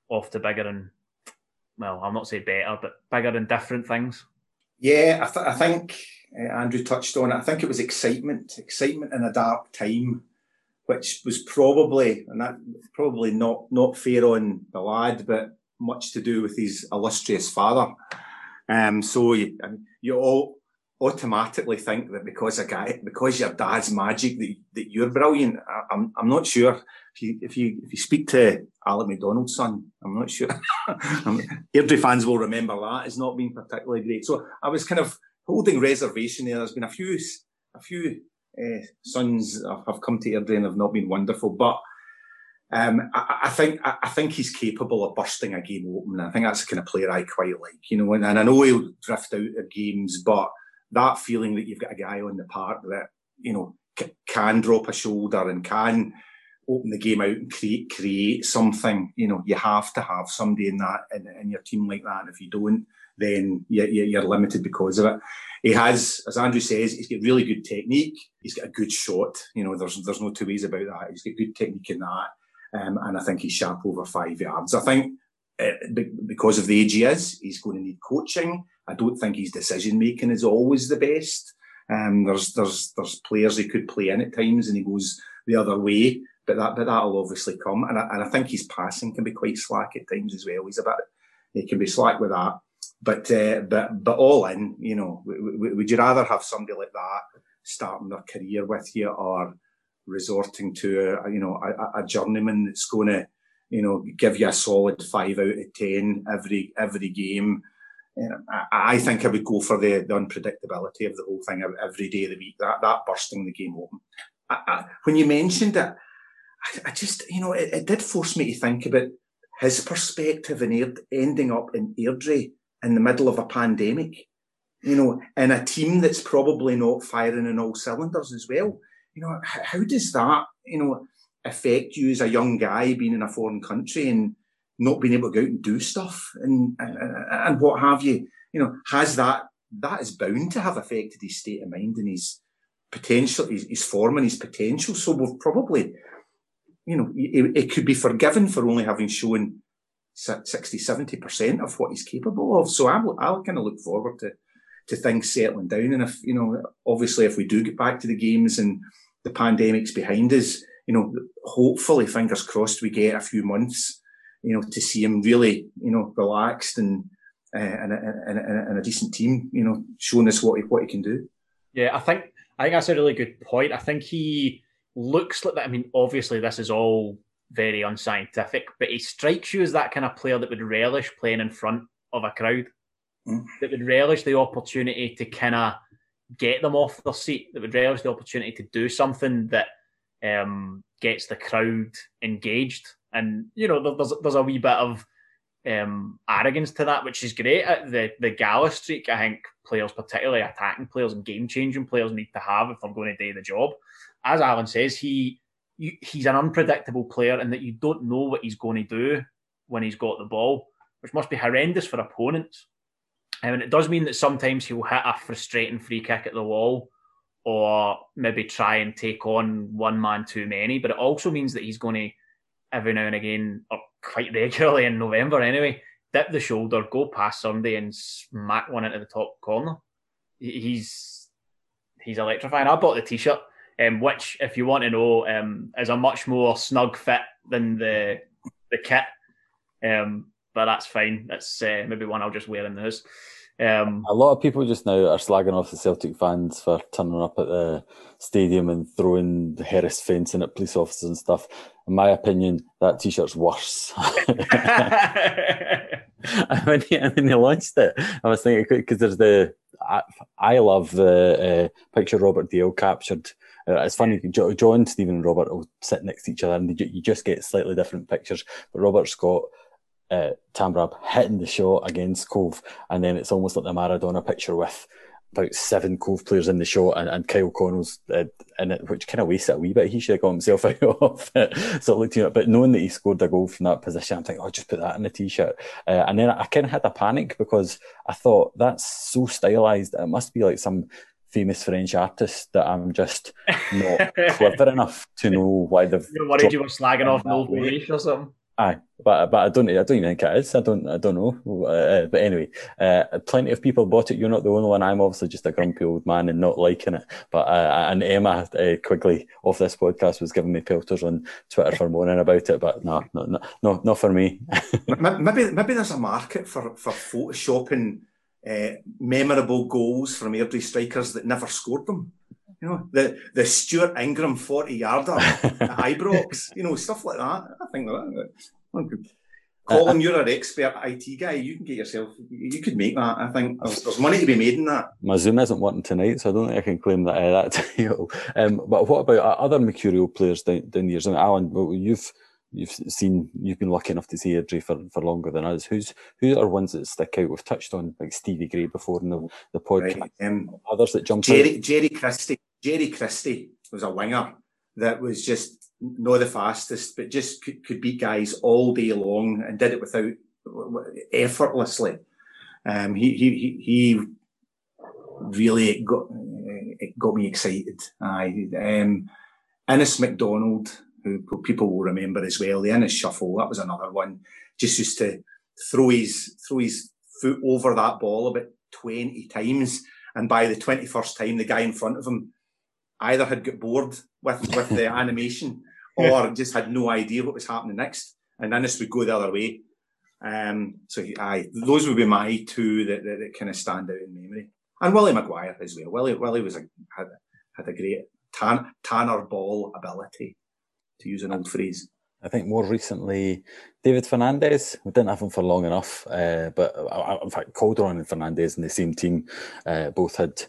off to bigger and well, I'll not say better, but bigger and different things. Yeah, I, th- I think uh, Andrew touched on it. I think it was excitement, excitement in a dark time, which was probably, and that probably not not fair on the lad, but much to do with his illustrious father. Um, so you, you all automatically think that because a guy, because your dad's magic, that, that you're brilliant. I, I'm, I'm not sure if you, if you, if you speak to Alec McDonald's son, I'm not sure. <laughs> Airdrie fans will remember that as not being particularly great. So I was kind of holding reservation there. There's been a few, a few uh, sons have come to Airdrie and have not been wonderful, but um, I, I, think I, I, think he's capable of bursting a game open. I think that's the kind of player I quite like, you know. And, and I know he'll drift out of games, but that feeling that you've got a guy on the park that you know c- can drop a shoulder and can open the game out and create create something. You know, you have to have somebody in that in, in your team like that. And if you don't, then you, you're limited because of it. He has, as Andrew says, he's got really good technique. He's got a good shot. You know, there's there's no two ways about that. He's got good technique in that. Um, and I think he's sharp over five yards. I think because of the age he is, he's going to need coaching. I don't think his decision making is always the best. Um, there's there's there's players he could play in at times, and he goes the other way. But that but that'll obviously come, and I, and I think his passing can be quite slack at times as well. He's a bit he can be slack with that. But uh, but but all in, you know, would you rather have somebody like that starting their career with you, or resorting to a, you know a, a journeyman that's going to you know give you a solid five out of ten every every game. You know, I, I think I would go for the, the unpredictability of the whole thing every day of the week. That that bursting the game open. I, I, when you mentioned it, I, just you know it, it, did force me to think about his perspective in ending up in Airdrie in the middle of a pandemic. You know, in a team that's probably not firing in all cylinders as well you know, how does that, you know, affect you as a young guy being in a foreign country and not being able to go out and do stuff and, and, and what have you? You know, has that, that is bound to have affected his state of mind and his potential, his, his form and his potential. So we've probably, you know, it, it could be forgiven for only having shown 60, 70% of what he's capable of. So I'll, I'll kind of look forward to, to things settling down. And if, you know, obviously if we do get back to the games and the pandemic's behind us, you know, hopefully, fingers crossed, we get a few months, you know, to see him really, you know, relaxed and uh, and, and, and, a decent team, you know, showing us what he, what he can do. Yeah, I think I think that's a really good point. I think he looks like that. I mean, obviously, this is all very unscientific, but he strikes you as that kind of player that would relish playing in front of a crowd, mm. that would relish the opportunity to kind of get them off their seat, that would relish the opportunity to do something that um, gets the crowd engaged. And you know, there's there's a wee bit of um, arrogance to that, which is great. At the the gala streak, I think players, particularly attacking players and game changing players, need to have if they're going to do the job. as Alan says, he he's an unpredictable player, and that you don't know what he's going to do when he's got the ball, which must be horrendous for opponents. Um, and it does mean that sometimes he'll hit a frustrating free kick at the wall, or maybe try and take on one man too many. But it also means that he's going to every now and again, or quite <laughs> regularly in November anyway, dip the shoulder, go past somebody, and smack one into the top corner. He's he's electrifying. I bought the t-shirt, um, which, if you want to know, um, is a much more snug fit than the the kit. Um, but that's fine. That's uh, maybe one I'll just wear in the house. Um, A lot of people just now are slagging off the Celtic fans for turning up at the stadium and throwing the Heras fencing at police officers and stuff. In my opinion, that t-shirt's worse. <laughs> <laughs> when, he, when they launched it, I was thinking because there's the I, I love the uh, picture Robert Dale captured. Uh, it's funny, Jo- John, Stephen, and Robert will sit next to each other, and you just get slightly different pictures. But Robert's got uh, Tambrab hitting the shot against Cove, and then it's almost like the Maradona picture with about seven Cove players in the shot, and, and Kyle Connell's uh, in it, which kind of wastes it a wee bit. He should have got himself <laughs> out of it. so it looked, you know, but knowing that he scored a goal from that position, I'm thinking, oh, just put that in the t-shirt. Uh, and then I kind of had a panic because I thought that's so stylized. It must be like some famous French artist that I'm just not <laughs> clever enough to know why they've. You're worried you were slagging off that Noel way. Or something. Aye, but but I don't I don't even think it is. I don't I don't know. Uh, but anyway, uh, plenty of people bought it. You're not the only one. I'm obviously just a grumpy old man and not liking it. But uh, and Emma uh, Quigley off this podcast was giving me pelters on Twitter for moaning about it. But no, no, no, no, not for me. <laughs> Maybe maybe there's a market for for photoshopping uh, memorable goals from Airdrie strikers that never scored them. You know, the the Stuart Ingram forty yarder <laughs> at Ibrox. You know, stuff like that. I think that. that- that- Colin, you're an expert IT guy. You can get yourself. You could make that. I think there's, there's money to be made in that. My Zoom isn't working tonight, so I don't think I can claim that uh, that <laughs> title. Um, but what about uh, other Mercurial players down, down the years? Mean, Alan, well, you've you've seen, you've been lucky enough to see Airdrie for, for longer than us. Who's who are ones that stick out? We've touched on like Stevie Gray before in the, the podcast. Right. Um, Others that jump out. Jerry Jerry Christie. Jerry Christie was a winger that was just not the fastest, but just could, could beat guys all day long and did it without effortlessly. Um, he he he, he really got it got me excited. Aye. Um, Innes McDonald, who people will remember as well, the Innes shuffle. That was another one. Just used to throw his throw his foot over that ball about twenty times, and by the twenty first time, the guy in front of him either had got bored with with the <laughs> animation or just had no idea what was happening next, and Innes would go the other way. Um, so aye, those would be my two that, that, that kind of stand out in memory, and Willie Maguire as well. Willie Willie was a had had a great tan, tanner ball ability, to use an old phrase. I think more recently, David Fernandez. We didn't have him for long enough, uh, but uh, in fact, Calderon and Fernandez in the same team uh, both had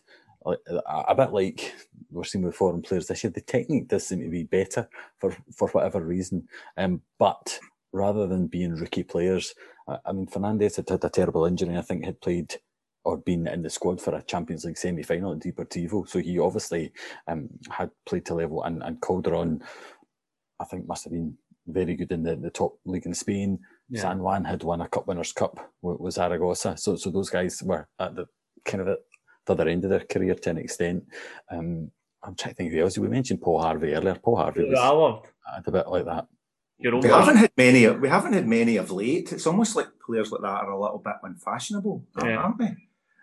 a, bit like we're seeing with foreign players this year. The technique does seem to be better for for whatever reason, um, but rather than being rookie players, I, I mean, Fernandez had had a terrible injury. I think had played or been in the squad for a Champions League semi final at Deportivo, so he obviously um, had played to level. And, and Calderon, I think, must have been very good in the, the top league in Spain. Yeah. San Juan had won a Cup Winners' Cup with, with Zaragoza, so so those guys were at the kind of at the other end of their career to an extent. Um, I'm trying to think who else. We mentioned Paul Harvey earlier. Paul Harvey Who I loved. a bit like that. Your own We haven't had many. We haven't had many of late. It's almost like players like that are a little bit unfashionable, Yeah. aren't they?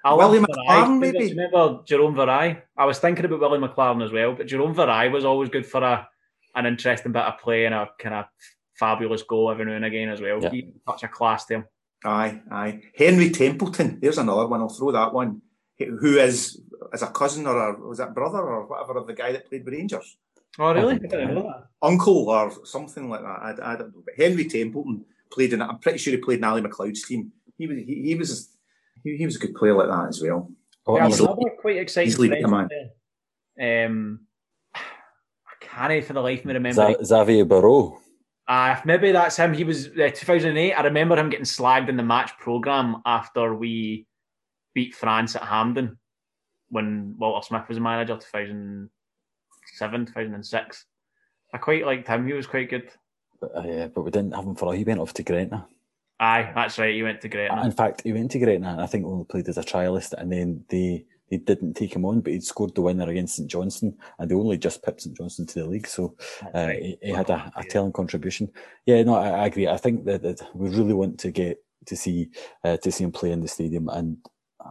I Willie McLaren, Vareille. maybe? Do you remember Jerome Vareille? I was thinking about Willie McLaren as well, but Jerome Vareille was always good for a an interesting bit of play and a kind of fabulous goal every now and again as well. Yeah. He such a class to him. Aye, aye. Henry Templeton. There's another one. I'll throw that one. Who is as a cousin or a was that brother or whatever of the guy that played with Rangers, Oh, really? I didn't know that. uncle or something like that. I, I don't know. But Henry Templeton played in. I'm pretty sure he played in Ally MacLeod's team. He was he, he was he, he was a good player like that as well. Oh, Yeah, and easily- another quite exciting easily French come on. Um, I can't for the life of me remember. Z- Xavier Barrau. Uh, maybe that's him. He was uh, 2008. I remember him getting slagged in the match program after we beat France at Hampden when Walter Smith was manager. 2000, 2007, 2006. I quite liked him. He was quite good. But, uh, yeah, but we didn't have him for all. He went off to Gretna. Aye, that's right. He went to Gretna. In fact, he went to Gretna, and I think only played as a trialist, and then they they didn't take him on, but he'd scored the winner against St Johnstone, and they only just pipped St Johnstone to the league, so uh, he, he had a, a telling contribution. Yeah, no, I, I agree. I think that, that we really want to get to see uh, to see him play in the stadium, and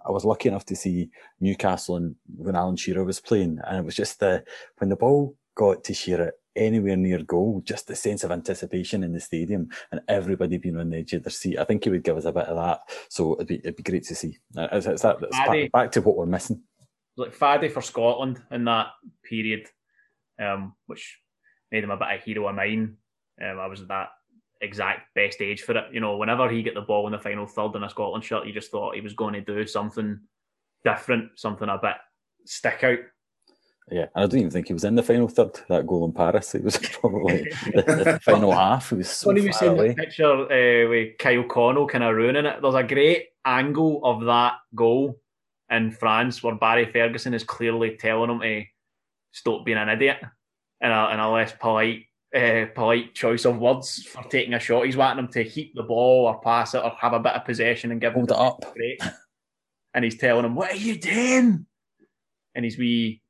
I was lucky enough to see Newcastle and when Alan Shearer was playing, and it was just the when the ball got to Shearer anywhere near goal, just the sense of anticipation in the stadium and everybody being on the edge of their seat. I think he would give us a bit of that, so it'd be it'd be great to see. Uh, It's, it's that, it's back, back to what we're missing. like Faddy for Scotland in that period, um, which made him a bit of a hero of mine. Um, I was at that exact best age for it. You know, whenever he get the ball in the final third in a Scotland shirt, you just thought he was going to do something different, something a bit stick out. Yeah, and I don't even think he was in the final third. That goal in Paris, it was <laughs> probably the, the final <laughs> half. He was so was far away. the picture uh, with Kyle Connell kind of ruining it, there's a great angle of that goal in France where Barry Ferguson is clearly telling him to stop being an idiot in a, in a less polite uh, polite choice of words for taking a shot. He's wanting him to keep the ball or pass it or have a bit of possession and give Hold him it up. break. And he's telling him, "What are you doing?" And he's wee,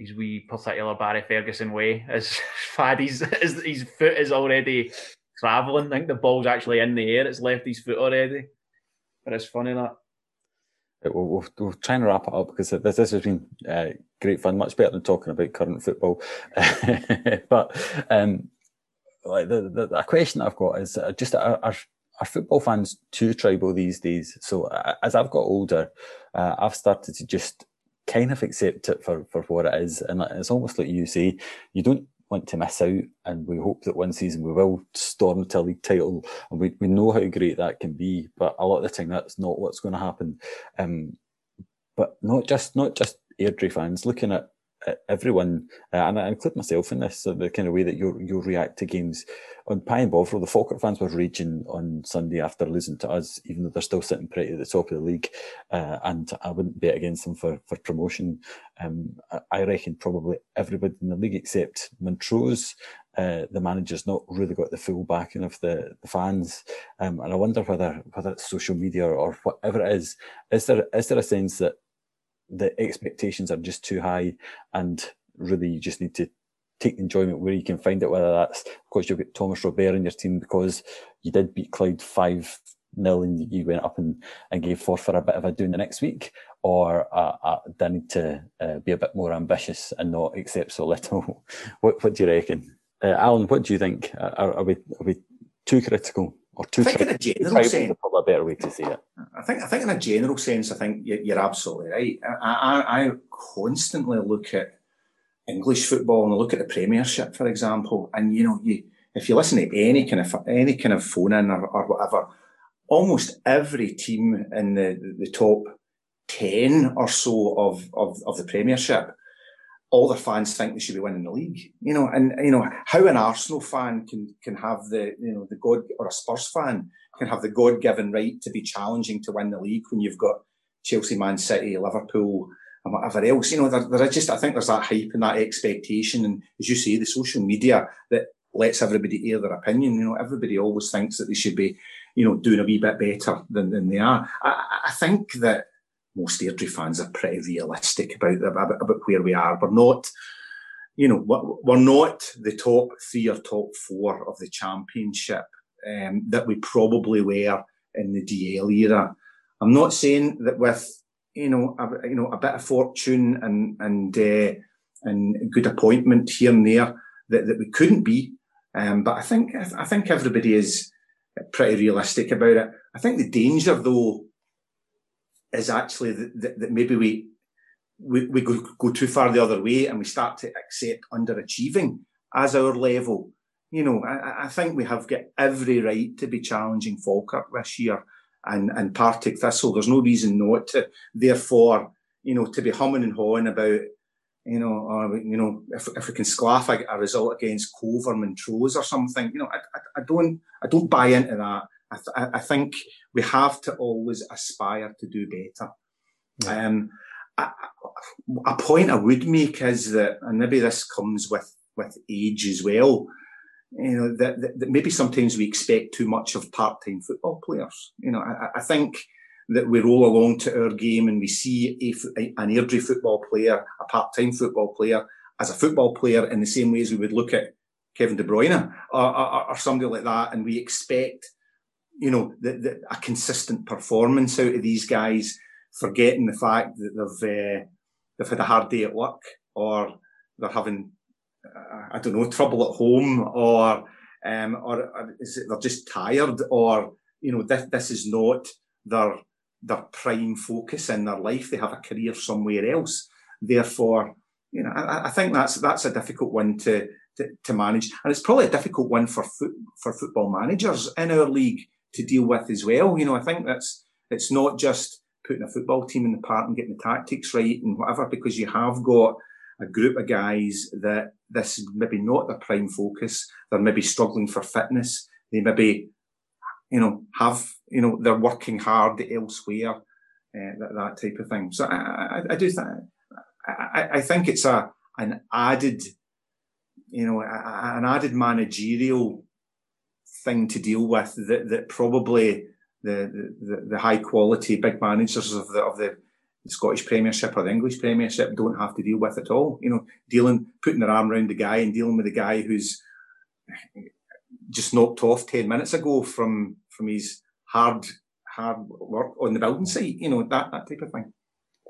his wee particular Barry Ferguson way is <laughs> Faddy's his, his foot is already travelling. I think the ball's actually in the air. It's left his foot already. But it's funny that. But We'll, we'll, we'll try and wrap it up because this, this has been uh, great fun, much better than talking about current football. <laughs> but um, like the, the, a question I've got is uh, just are, are, are football fans too tribal these days? So uh, as I've got older, uh, I've started to just kind of accept it for, for what it is. And it's almost like you say, you don't want to miss out. And we hope that one season we will storm to a league title. And we, we know how great that can be. But a lot of the time, that's not what's going to happen. Um, but not just not just Airdrie fans, looking at, at everyone, uh, and I include myself in this, so the kind of way that you you react to games. On Pie and Bovril, the Falkirk fans were raging on Sunday after losing to us, even though they're still sitting pretty at the top of the league. Uh, and I wouldn't bet against them for, for promotion. Um, I- I reckon probably everybody in the league except Montrose, uh, the manager's not really got the full backing of the, the fans. Um, and I wonder whether whether it's social media or whatever it is, is there is there a sense that the expectations are just too high and really you just need to take the enjoyment where you can find it, whether that's because you've got Thomas Robert in your team because you did beat Clyde 5 nil and you went up and, and gave Forfar a bit of a doing the next week, or uh, uh, do I need to uh, be a bit more ambitious and not accept so little? <laughs> what, what do you reckon? Uh, Alan, what do you think? Are, are, we, are we too critical or too I think in a general sense- probably a better way to say it? I think I think in a general sense, I think you're, you're absolutely right. I, I, I constantly look at English football and I look at the Premiership, for example, and you know, you if you listen to any kind of any kind of phone in or, or whatever, almost every team in the the top ten or so of of, of the Premiership. All their fans think they should be winning the league, you know, and you know how an Arsenal fan can can have the you know the God or a Spurs fan can have the God given right to be challenging to win the league when you've got Chelsea, Man City, Liverpool, and whatever else. You know, there, there just, I think there's that hype and that expectation. And as you say, the social media that lets everybody air their opinion. You know, everybody always thinks that they should be, you know, doing a wee bit better than, than they are. I, I think that most Airdrie fans are pretty realistic about, about, about where we are. We're not, you know, we're- not the top three or top four of the championship um, that we probably were in the DL era. I'm not saying that with you know a, you know a bit of fortune and and uh, and good appointment here and there that, that we couldn't be, um, but I think I think everybody is pretty realistic about it. I think the danger though is actually that, that, maybe we we, we go, go too far the other way and we start to accept underachieving as our level. You know, I, I think we have got every right to be challenging Falkirk this year and, and Partick Thistle. There's no reason not to. Therefore, you know, to be humming and hawing about, you know, or, you know, if, if we can sclaff a, a result against Cove or Montrose or something, you know, I, I, I don't, I don't buy into that. I, th- I- I think we have to always aspire to do better. Um, a, a point I would make is that, and maybe this comes with with age as well. You know that, that, that maybe sometimes we expect too much of part-time football players. You know, I, I think that we roll along to our game and we see a, a, an Airdrie football player, a part-time football player, as a football player in the same way as we would look at Kevin De Bruyne or, or, or somebody like that, and we expect, you know, the, the, a consistent performance out of these guys, forgetting the fact that they've uh, they've had a hard day at work or they're having, uh, I don't know, trouble at home or um, or, or it they're just tired or you know this this is not their their prime focus in their life. They have a career somewhere else. Therefore, you know, I, I think that's that's a difficult one to, to, to manage, and it's probably a difficult one for foot, for football managers in our league to deal with as well. You know, I think that's it's not just putting a football team in the park and getting the tactics right and whatever, because you have got a group of guys that this is maybe not their prime focus. They're maybe struggling for fitness. They maybe, you know, have you know they're working hard elsewhere, uh, that that type of thing. So I, I, I do think I, I think it's a an added, you know, an added managerial thing to deal with that, that probably the, the, the high quality big managers of the of the Scottish Premiership or the English Premiership don't have to deal with at all. You know, dealing putting their arm around the guy and dealing with the guy who's just knocked off ten minutes ago from from his hard hard work on the building site. You know that that type of thing.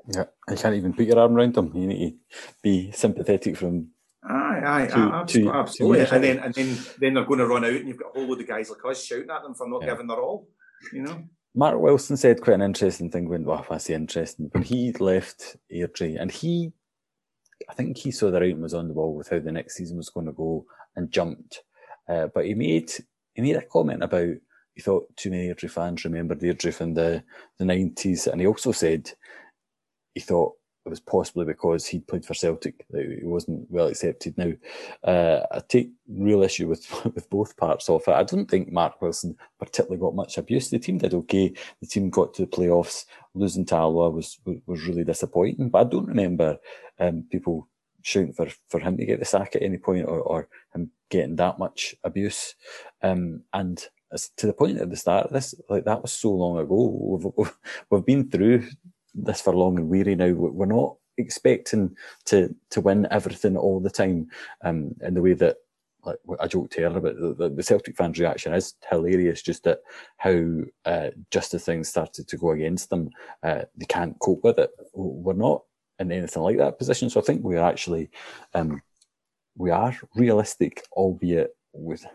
Yeah, you can't even put your arm around them. You need to be sympathetic from. Aye, aye, To- absolutely, to- absolutely. to- and then and then then they're going to run out, and you've got a whole load of guys like us shouting at them for not Yeah. giving their all. You know, Mark Wilson said quite an interesting thing when, well, I say interesting, when he left Airdrie and he, I think he saw the writing was on the wall with how the next season was going to go and jumped. Uh, but he made, he made a comment about, he thought too many Airdrie fans remembered Airdrie from the, the 90s. And he also said he thought it was possibly because he'd played for Celtic that he wasn't well accepted now. Uh, I take real issue with <laughs> with both parts of it. I don't think Mark Wilson particularly got much abuse. The team did okay. The team got to the playoffs. Losing to Alloa was was really disappointing. But I don't remember um, people shouting for, for him to get the sack at any point or, or him getting that much abuse. Um, and to the point at the start of this, like that was so long ago. We've, we've, we've been through this for long and weary now. We're not expecting to to win everything all the time um, in the way that like I joked earlier about the, the, Celtic fans' reaction is hilarious. Just at how uh, just as things started to go against them, uh, they can't cope with it. We're not in anything like that position. So I think we're actually um, we are realistic, albeit with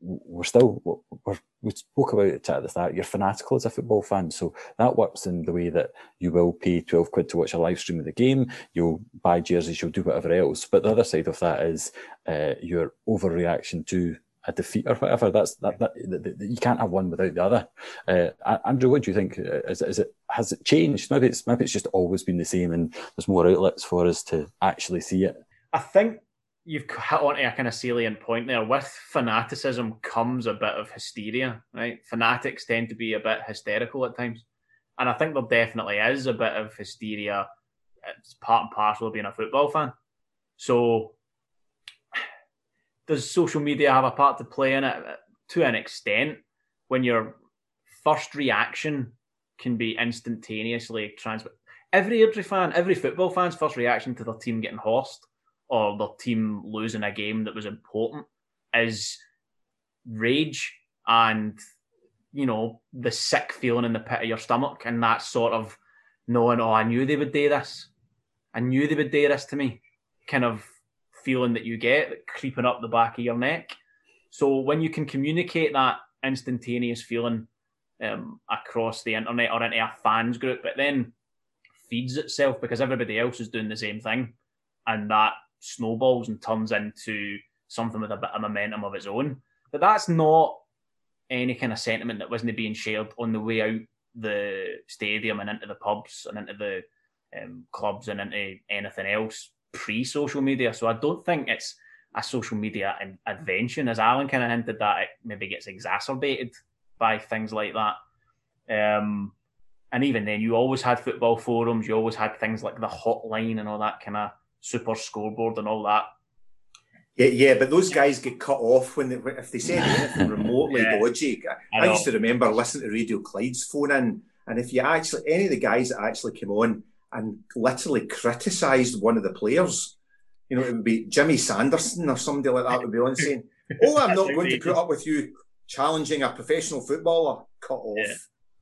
we're still we're, we spoke about it at the start. You're fanatical as a football fan, so that works in the way that you will pay twelve quid to watch a live stream of the game. You'll buy jerseys, you'll do whatever else. But the other side of that is uh, your overreaction to a defeat or whatever. That's that, that, that, that you can't have one without the other. Uh, Andrew, what do you think? Is, is it has it changed? Maybe it's maybe it's just always been the same, and there's more outlets for us to actually see it. I think you've hit onto a kind of salient point there. With fanaticism comes a bit of hysteria, right? Fanatics tend to be a bit hysterical at times. And I think there definitely is a bit of hysteria. It's part and parcel of being a football fan. So, does social media have a part to play in it? To an extent, when your first reaction can be instantaneously transmitted. Every Airdrie fan, every football fan's first reaction to their team getting horsed or their team losing a game that was important is rage and you know the sick feeling in the pit of your stomach and that sort of knowing oh I knew they would do this. I knew they would do this to me kind of feeling that you get creeping up the back of your neck. So when you can communicate that instantaneous feeling um, across the internet or into a fans group it then feeds itself because everybody else is doing the same thing. And that snowballs and turns into something with a bit of momentum of its own. But that's not any kind of sentiment that wasn't being shared on the way out the stadium and into the pubs and into the um, clubs and into anything else pre social media. So I don't think it's a social media invention, as Alan kind of hinted that it maybe gets exacerbated by things like that. Um, And even then, you always had football forums. You always had things like the hotline and all that kind of super scoreboard and all that. Yeah, yeah, but those guys get cut off when they, if they say anything <laughs> remotely Yeah. dodgy. I, I used to remember listening to Radio Clyde's phone in, and if you actually any of the guys that actually came on and literally criticised one of the players, you know, it would be Jimmy Sanderson or somebody like that would be on saying, <laughs> "Oh, I'm not going to put up with you challenging a professional footballer." Cut off. Yeah.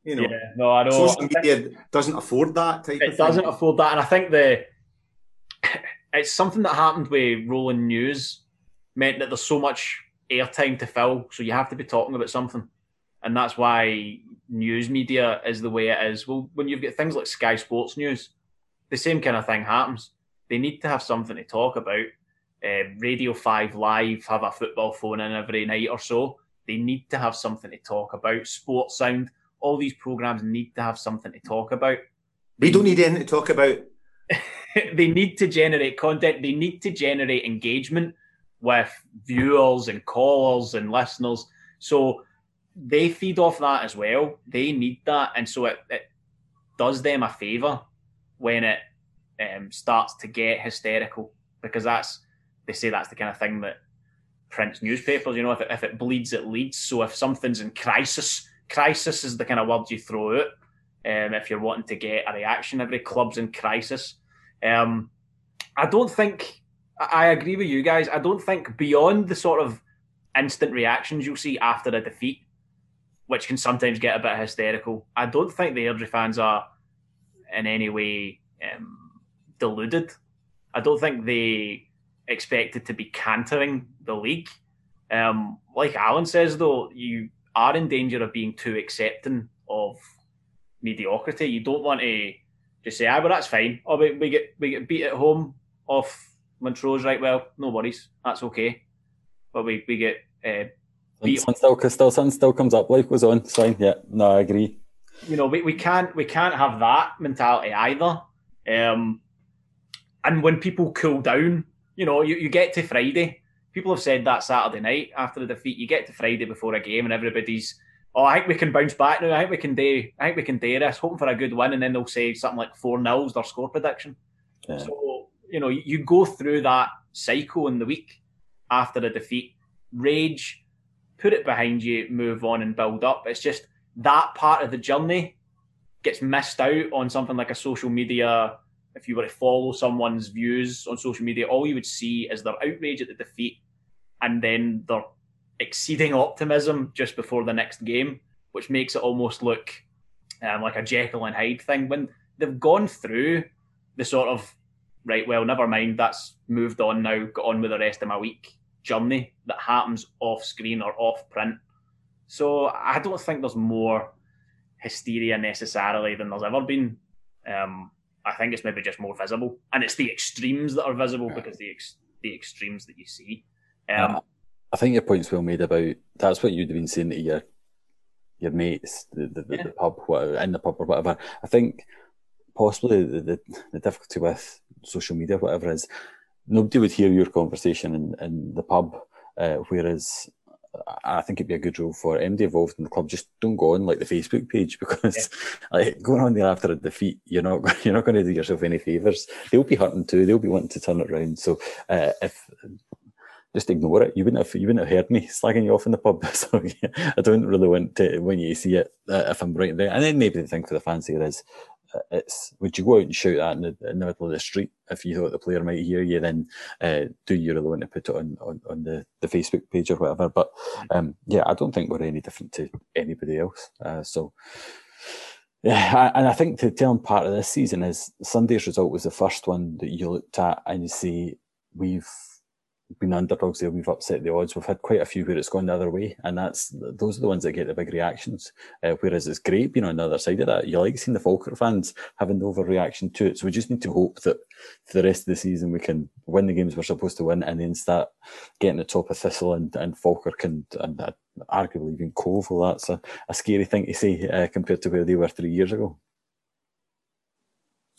You know, yeah, no, I know. social media doesn't afford that type of it doesn't afford that, and I think the it's something that happened with rolling news meant that there's so much airtime to fill, so you have to be talking about something, and that's why news media is the way it is. Well, when you've got things like Sky Sports News, the same kind of thing happens. They need to have something to talk about. Uh, Radio Five Live have a football phone in every night or so. They need to have something to talk about. Sports Sound, all these programs need to have something to talk about We don't need anything to talk about. <laughs> <laughs> they need to generate content. They need to generate engagement with viewers and callers and listeners. So they feed off that as well. They need that, and so it, it does them a favor when it um, starts to get hysterical because that's they say that's the kind of thing that prints newspapers. You know, if it, if it bleeds, it leads. So if something's in crisis, crisis is the kind of word you throw out. Um, if you're wanting to get a reaction, every club's in crisis. Um, I don't think I agree with you guys. I don't think beyond the sort of instant reactions you'll see after a defeat, which can sometimes get a bit hysterical. I don't think the Airdrie fans are in any way um, deluded. I don't think they expected to be cantering the league. Um, like Alan says, though, you are in danger of being too accepting of mediocrity. You don't want to just say, "Ah, but that's fine." Oh, we, we get we get beat at home off Montrose, right? Well, no worries, that's okay. But we we get uh, Beat- Sun still, still, sun still comes up. Life goes on. It's fine. Yeah, no, I agree. you know, we, we can't we can't have that mentality either. Um, and when people cool down, you know, you, you get to Friday. People have said that Saturday night after the defeat. You get to Friday before a game, and everybody's, oh, I think we can bounce back now. I think we can do. I think we can do this. Hoping for a good win, and then they'll say something like four nils their score prediction. Yeah. So you know, you, you go through that cycle in the week after a defeat, rage, put it behind you, move on, and build up. It's just that part of the journey gets missed out on something like a social media. If you were to follow someone's views on social media, all you would see is their outrage at the defeat and then their exceeding optimism just before the next game, which makes it almost look um, like a Jekyll and Hyde thing. When they've gone through the sort of, right, well, never mind, that's moved on now, got on with the rest of my week journey that happens off screen or off print. So I don't think there's more hysteria necessarily than there's ever been. Um, I think it's maybe just more visible, and it's the extremes that are visible because the ex- the extremes that you see. Um, I think your point's well made about that's what you'd have been saying to your your mates, the the, Yeah. the pub, whatever, in the pub or whatever. I think possibly the, the the difficulty with social media, whatever, is nobody would hear your conversation in, in the pub, uh, whereas. I think it'd be a good rule for MD involved in the club. Just don't go on like the Facebook page <laughs> because, like, going on there after a defeat, you're not <laughs> you're not going to do yourself any favors. They'll be hurting too. They'll be wanting to turn it around. So, uh, if just ignore it. You wouldn't have you wouldn't have heard me <laughs> slagging you off in the pub. <laughs> So yeah, I don't really want to when you see it uh, if I'm right there. And then maybe the thing for the fans here is uh, it's would you go out and shout that in the, in the middle of the street if you thought the player might hear you? Then uh, do you really want to put it on, on, on the, the Facebook page or whatever? But um, yeah, I don't think we're any different to anybody else. Uh, so. Yeah, and I think the telling part of this season is Sunday's result was the first one that you looked at and you see we've been underdogs there, we've upset the odds. We've had quite a few where it's gone the other way, and that's those are the ones that get the big reactions. Uh, whereas it's great being on the other side of that. You like seeing the Falkirk fans having the overreaction to it. So we just need to hope that for the rest of the season we can win the games we're supposed to win, and then start getting the top of Thistle and, and Falkirk and, and uh, arguably even Cove. Well, that's a, a scary thing to say uh, compared to where they were three years ago.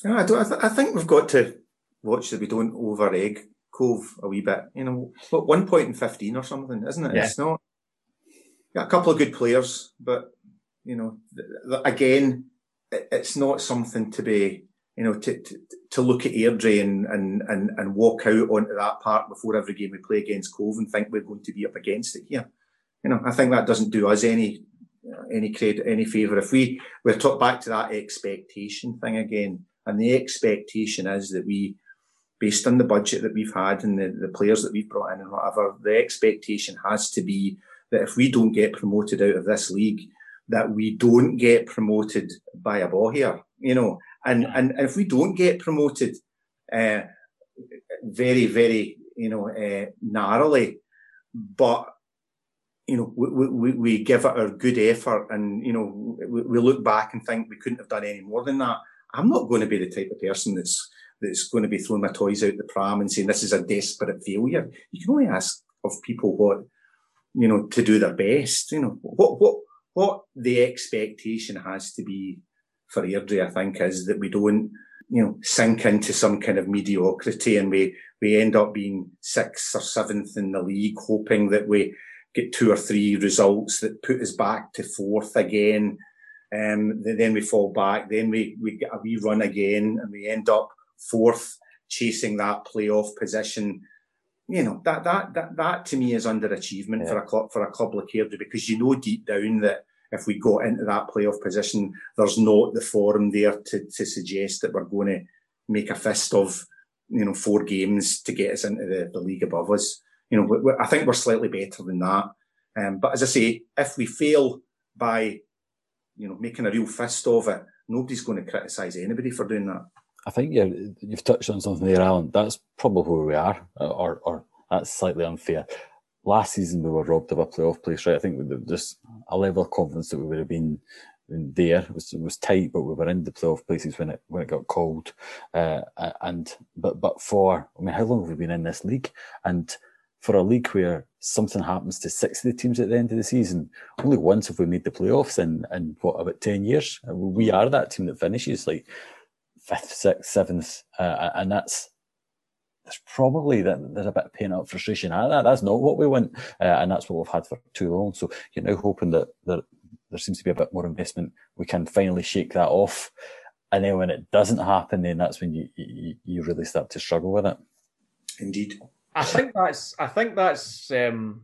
I, don't, I, th- I think we've got to watch that we don't over egg Cove a wee bit. You know, what one point in fifteen or something, isn't it? Yeah. It's not. Got a couple of good players, but you know, th- th- again, it, it's not something to be, you know, to, to, to look at Airdrie and, and, and, and walk out onto that park before every game we play against Cove and think we're going to be up against it here. You know, I think that doesn't do us any any credit, any favour. If we we're talk back to that expectation thing again, and the expectation is that we, based on the budget that we've had and the, the players that we've brought in and whatever, the expectation has to be that if we don't get promoted out of this league, that we don't get promoted by a ball here, you know, and, and, and if we don't get promoted, uh, very, very, you know, uh, narrowly, but, you know, we, we, we give it our good effort and, you know, we, we look back and think we couldn't have done any more than that. I'm not going to be the type of person that's, that's going to be throwing my toys out the pram and saying this is a desperate failure. You can only ask of people what, you know, to do their best. You know, what, what, what the expectation has to be for Airdrie, I think, is that we don't, you know, sink into some kind of mediocrity and we, we end up being sixth or seventh in the league, hoping that we get two or three results that put us back to fourth again. Um, then we fall back, then we, we get a wee run again and we end up fourth, chasing that playoff position. You know, that, that, that, that to me is underachievement Yeah. for a club, for a club like Airdrie because you know deep down that if we got into that playoff position, there's not the form there to, to suggest that we're going to make a fist of, you know, four games to get us into the, the league above us. You know, I think we're slightly better than that. Um, but as I say, if we fail by, you know, making a real fist of it, nobody's going to criticise anybody for doing that. I think you you've touched on something there, Alan. That's probably where we are, or, or that's slightly unfair. Last season we were robbed of a playoff place, right? I think there's a level of confidence that we would have been, there. It was, it was tight, but we were in the playoff places when it when it got called. Uh, and but but for I mean, how long have we been in this league? And for a league where something happens to six of the teams at the end of the season, only once have we made the playoffs in in what about ten years? We are that team that finishes like fifth, sixth, seventh, uh, and that's there's probably that there's a bit of pent up frustration at that. That's not what we want, uh, and that's what we've had for too long. So you're now hoping that there there seems to be a bit more investment. We can finally shake that off, and then when it doesn't happen, then that's when you you, you really start to struggle with it. Indeed. I think that's I think that's um,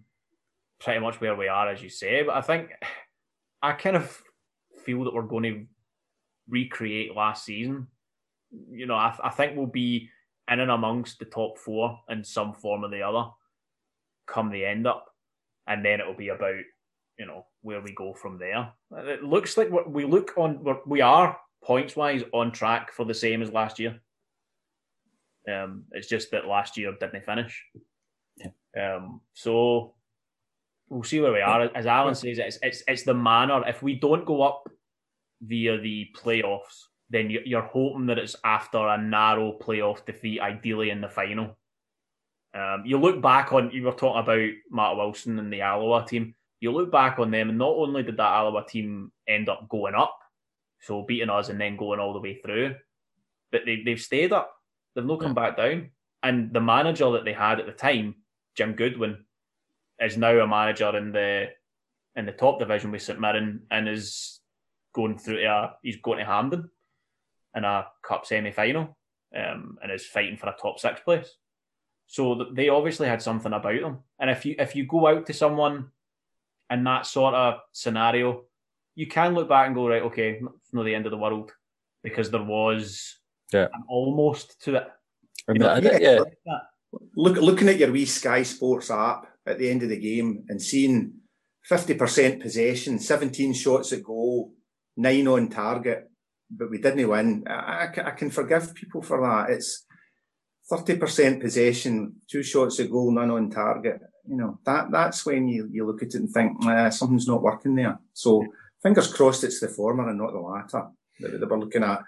pretty much where we are, as you say. But I think I kind of feel that we're going to recreate last season. You know, I, I think we'll be in and amongst the top four in some form or the other come the end up, and then it'll be about you know where we go from there. It looks like we're, we look on we're, we are points wise on track for the same as last year. Um, it's just that last year didn't finish. Um, so we'll see where we are. As Alan says, it's it's it's the manner. If we don't go up via the playoffs, then you- you're hoping that it's after a narrow playoff defeat, ideally in the final. Um, you look back on you were talking about Matt Wilson and the Alloa team. You look back on them, and not only did that Alloa team end up going up, so beating us and then going all the way through, but they they've stayed up. They've not come back down. And the manager that they had at the time, Jim Goodwin, is now a manager in the in the top division with St Mirren and is going through to a, he's going to Hampden in a cup semi final um, and is fighting for a top six place. So they obviously had something about them. And if you if you go out to someone in that sort of scenario, you can look back and go right, okay, it's not the end of the world because there was Yeah. an almost to it. I mean, know, I- yeah, Look, looking at your wee Sky Sports app at the end of the game and seeing 50% possession, 17 shots at goal, nine on target, but we didn't win. I, I I can forgive people for that. It's 30% possession, two shots at goal, none on target. You know, that that's when you, you look at it and think, nah, something's not working there. So fingers crossed it's the former and not the latter that, that we're looking at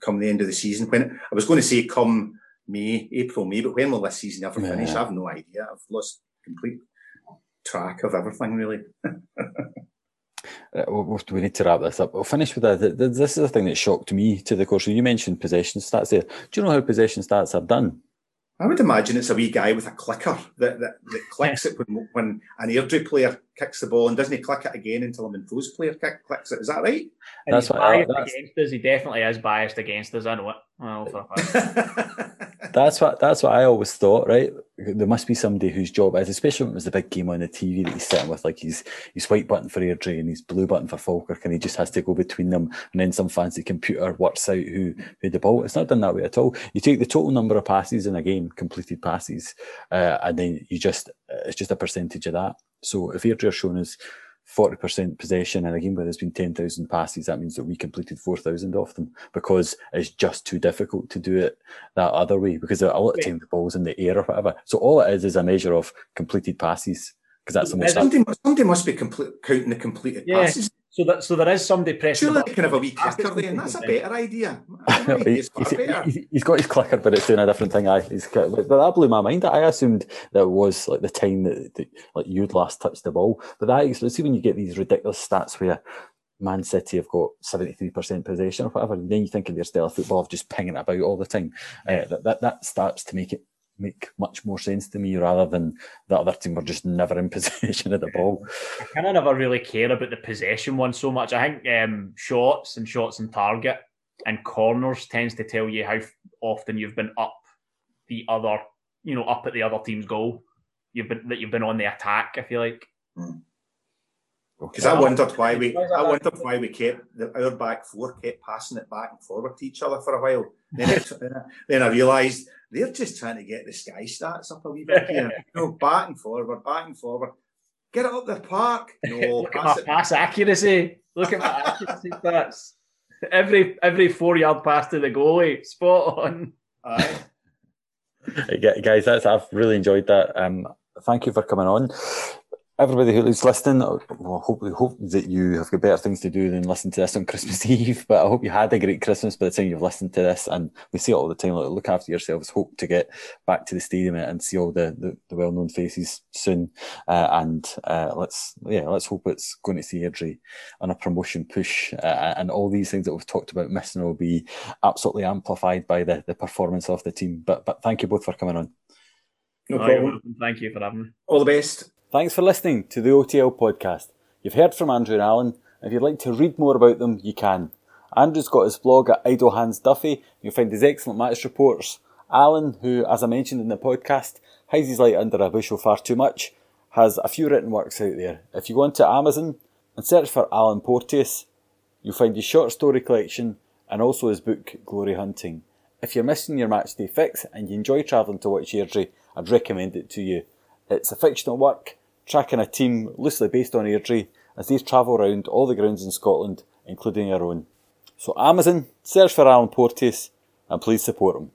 come the end of the season. When I was going to say come May, April, May, but when will this season ever finish? Yeah. I have no idea. I've lost complete track of everything really. <laughs> Uh, we- need to wrap this up. We'll finish with that. Th- th- This is the thing that shocked me to the core. course. You mentioned possession stats there. Do you know how possession stats are done? I would imagine it's a wee guy with a clicker that, that, that clicks it when, when an Airdrie player kicks the ball and doesn't he click it again until a Montrose player kick, clicks it. Is that right? And That's he's what I- biased that's- against us. He definitely is biased against us. I know it. Well, for. <laughs> That's what that's what I always thought, right? There must be somebody whose job is, especially when it was the big game on the TV that he's sitting with, like he's he's white button for Airdrie and he's blue button for Falkirk, and he just has to go between them, and then some fancy computer works out who who the ball. It's not done that way at all. You take the total number of passes in a game, completed passes, uh, and then you just it's just a percentage of that. So if Airdrie are showing us. 40% possession in a game where there's been 10,000 passes, that means that we completed 4,000 of them because it's just too difficult to do it that other way because a lot of Right. time the ball's in the air or whatever. So all it is is a measure of completed passes because that's the most. Is somebody, must- somebody must be complete, counting the completed Yeah. passes. So that so there is somebody pressing. Surely the they can have a wee button. clicker there, and that's a better idea. <laughs> He- It's far he's, better. he's- he's got his clicker, but it's doing a different thing. I, he's, got- but that blew my mind. I assumed that it was like the time that, that like you'd last touched the ball. But that is, see when you get these ridiculous stats where Man City have got seventy three percent possession or whatever, and then you think of their style of football of just pinging it about all the time. Uh, that, that that starts to make it make much more sense to me rather than the other team were just never in <laughs> possession of the ball. I kind of never really care about the possession one so much. I think um, shots and shots on target and corners tends to tell you how often you've been up the other, you know, up at the other team's goal. You've been that you've been on the attack. I feel like Because I wondered why we, Why is that I that- wondered why we kept the, our back four kept passing it back and forward to each other for a while. Then, it, <laughs> then I realised they're just trying to get the sky stats up a wee bit here. <laughs> You know, back and forward, back and forward. Get it up the park. No, <laughs> look at pass my it. pass accuracy. Look at my accuracy stats. Every every four yard pass to the goalie, spot on. Aye. Hey, guys, that's I've really enjoyed that. Um, thank you for coming on. Everybody who's listening, uh, well, hopefully, hope that you have got better things to do than listen to this on <laughs> Christmas Eve. But I hope you had a great Christmas by the time you've listened to this. And we see it all the time. Like, look after yourselves. Hope to get back to the stadium and see all the, the, the well-known faces soon. Uh, and uh, let's yeah, let's hope it's going to see Airdrie on a promotion push. Uh, and all these things that we've talked about missing will be absolutely amplified by the, the performance of the team. But but thank you both for coming on. No problem. welcome. Thank you for having me. All the best. Thanks for listening to the OTL podcast. You've heard from Andrew and Alan. If you'd like to read more about them, you can. Andrew's got his blog at Idle Hands Duffy. You'll find his excellent match reports. Alan, who, as I mentioned in the podcast, hides his light under a bushel far too much, has a few written works out there. If you go onto Amazon and search for Alan Porteous, you'll find his short story collection and also his book Glory Hunting. If you're missing your match day fix and you enjoy travelling to watch Airdrie, I'd recommend it to you. It's a fictional work tracking a team loosely based on Airdrie as they travel around all the grounds in Scotland, including our own. So Amazon, search for Alan Porteous and please support him.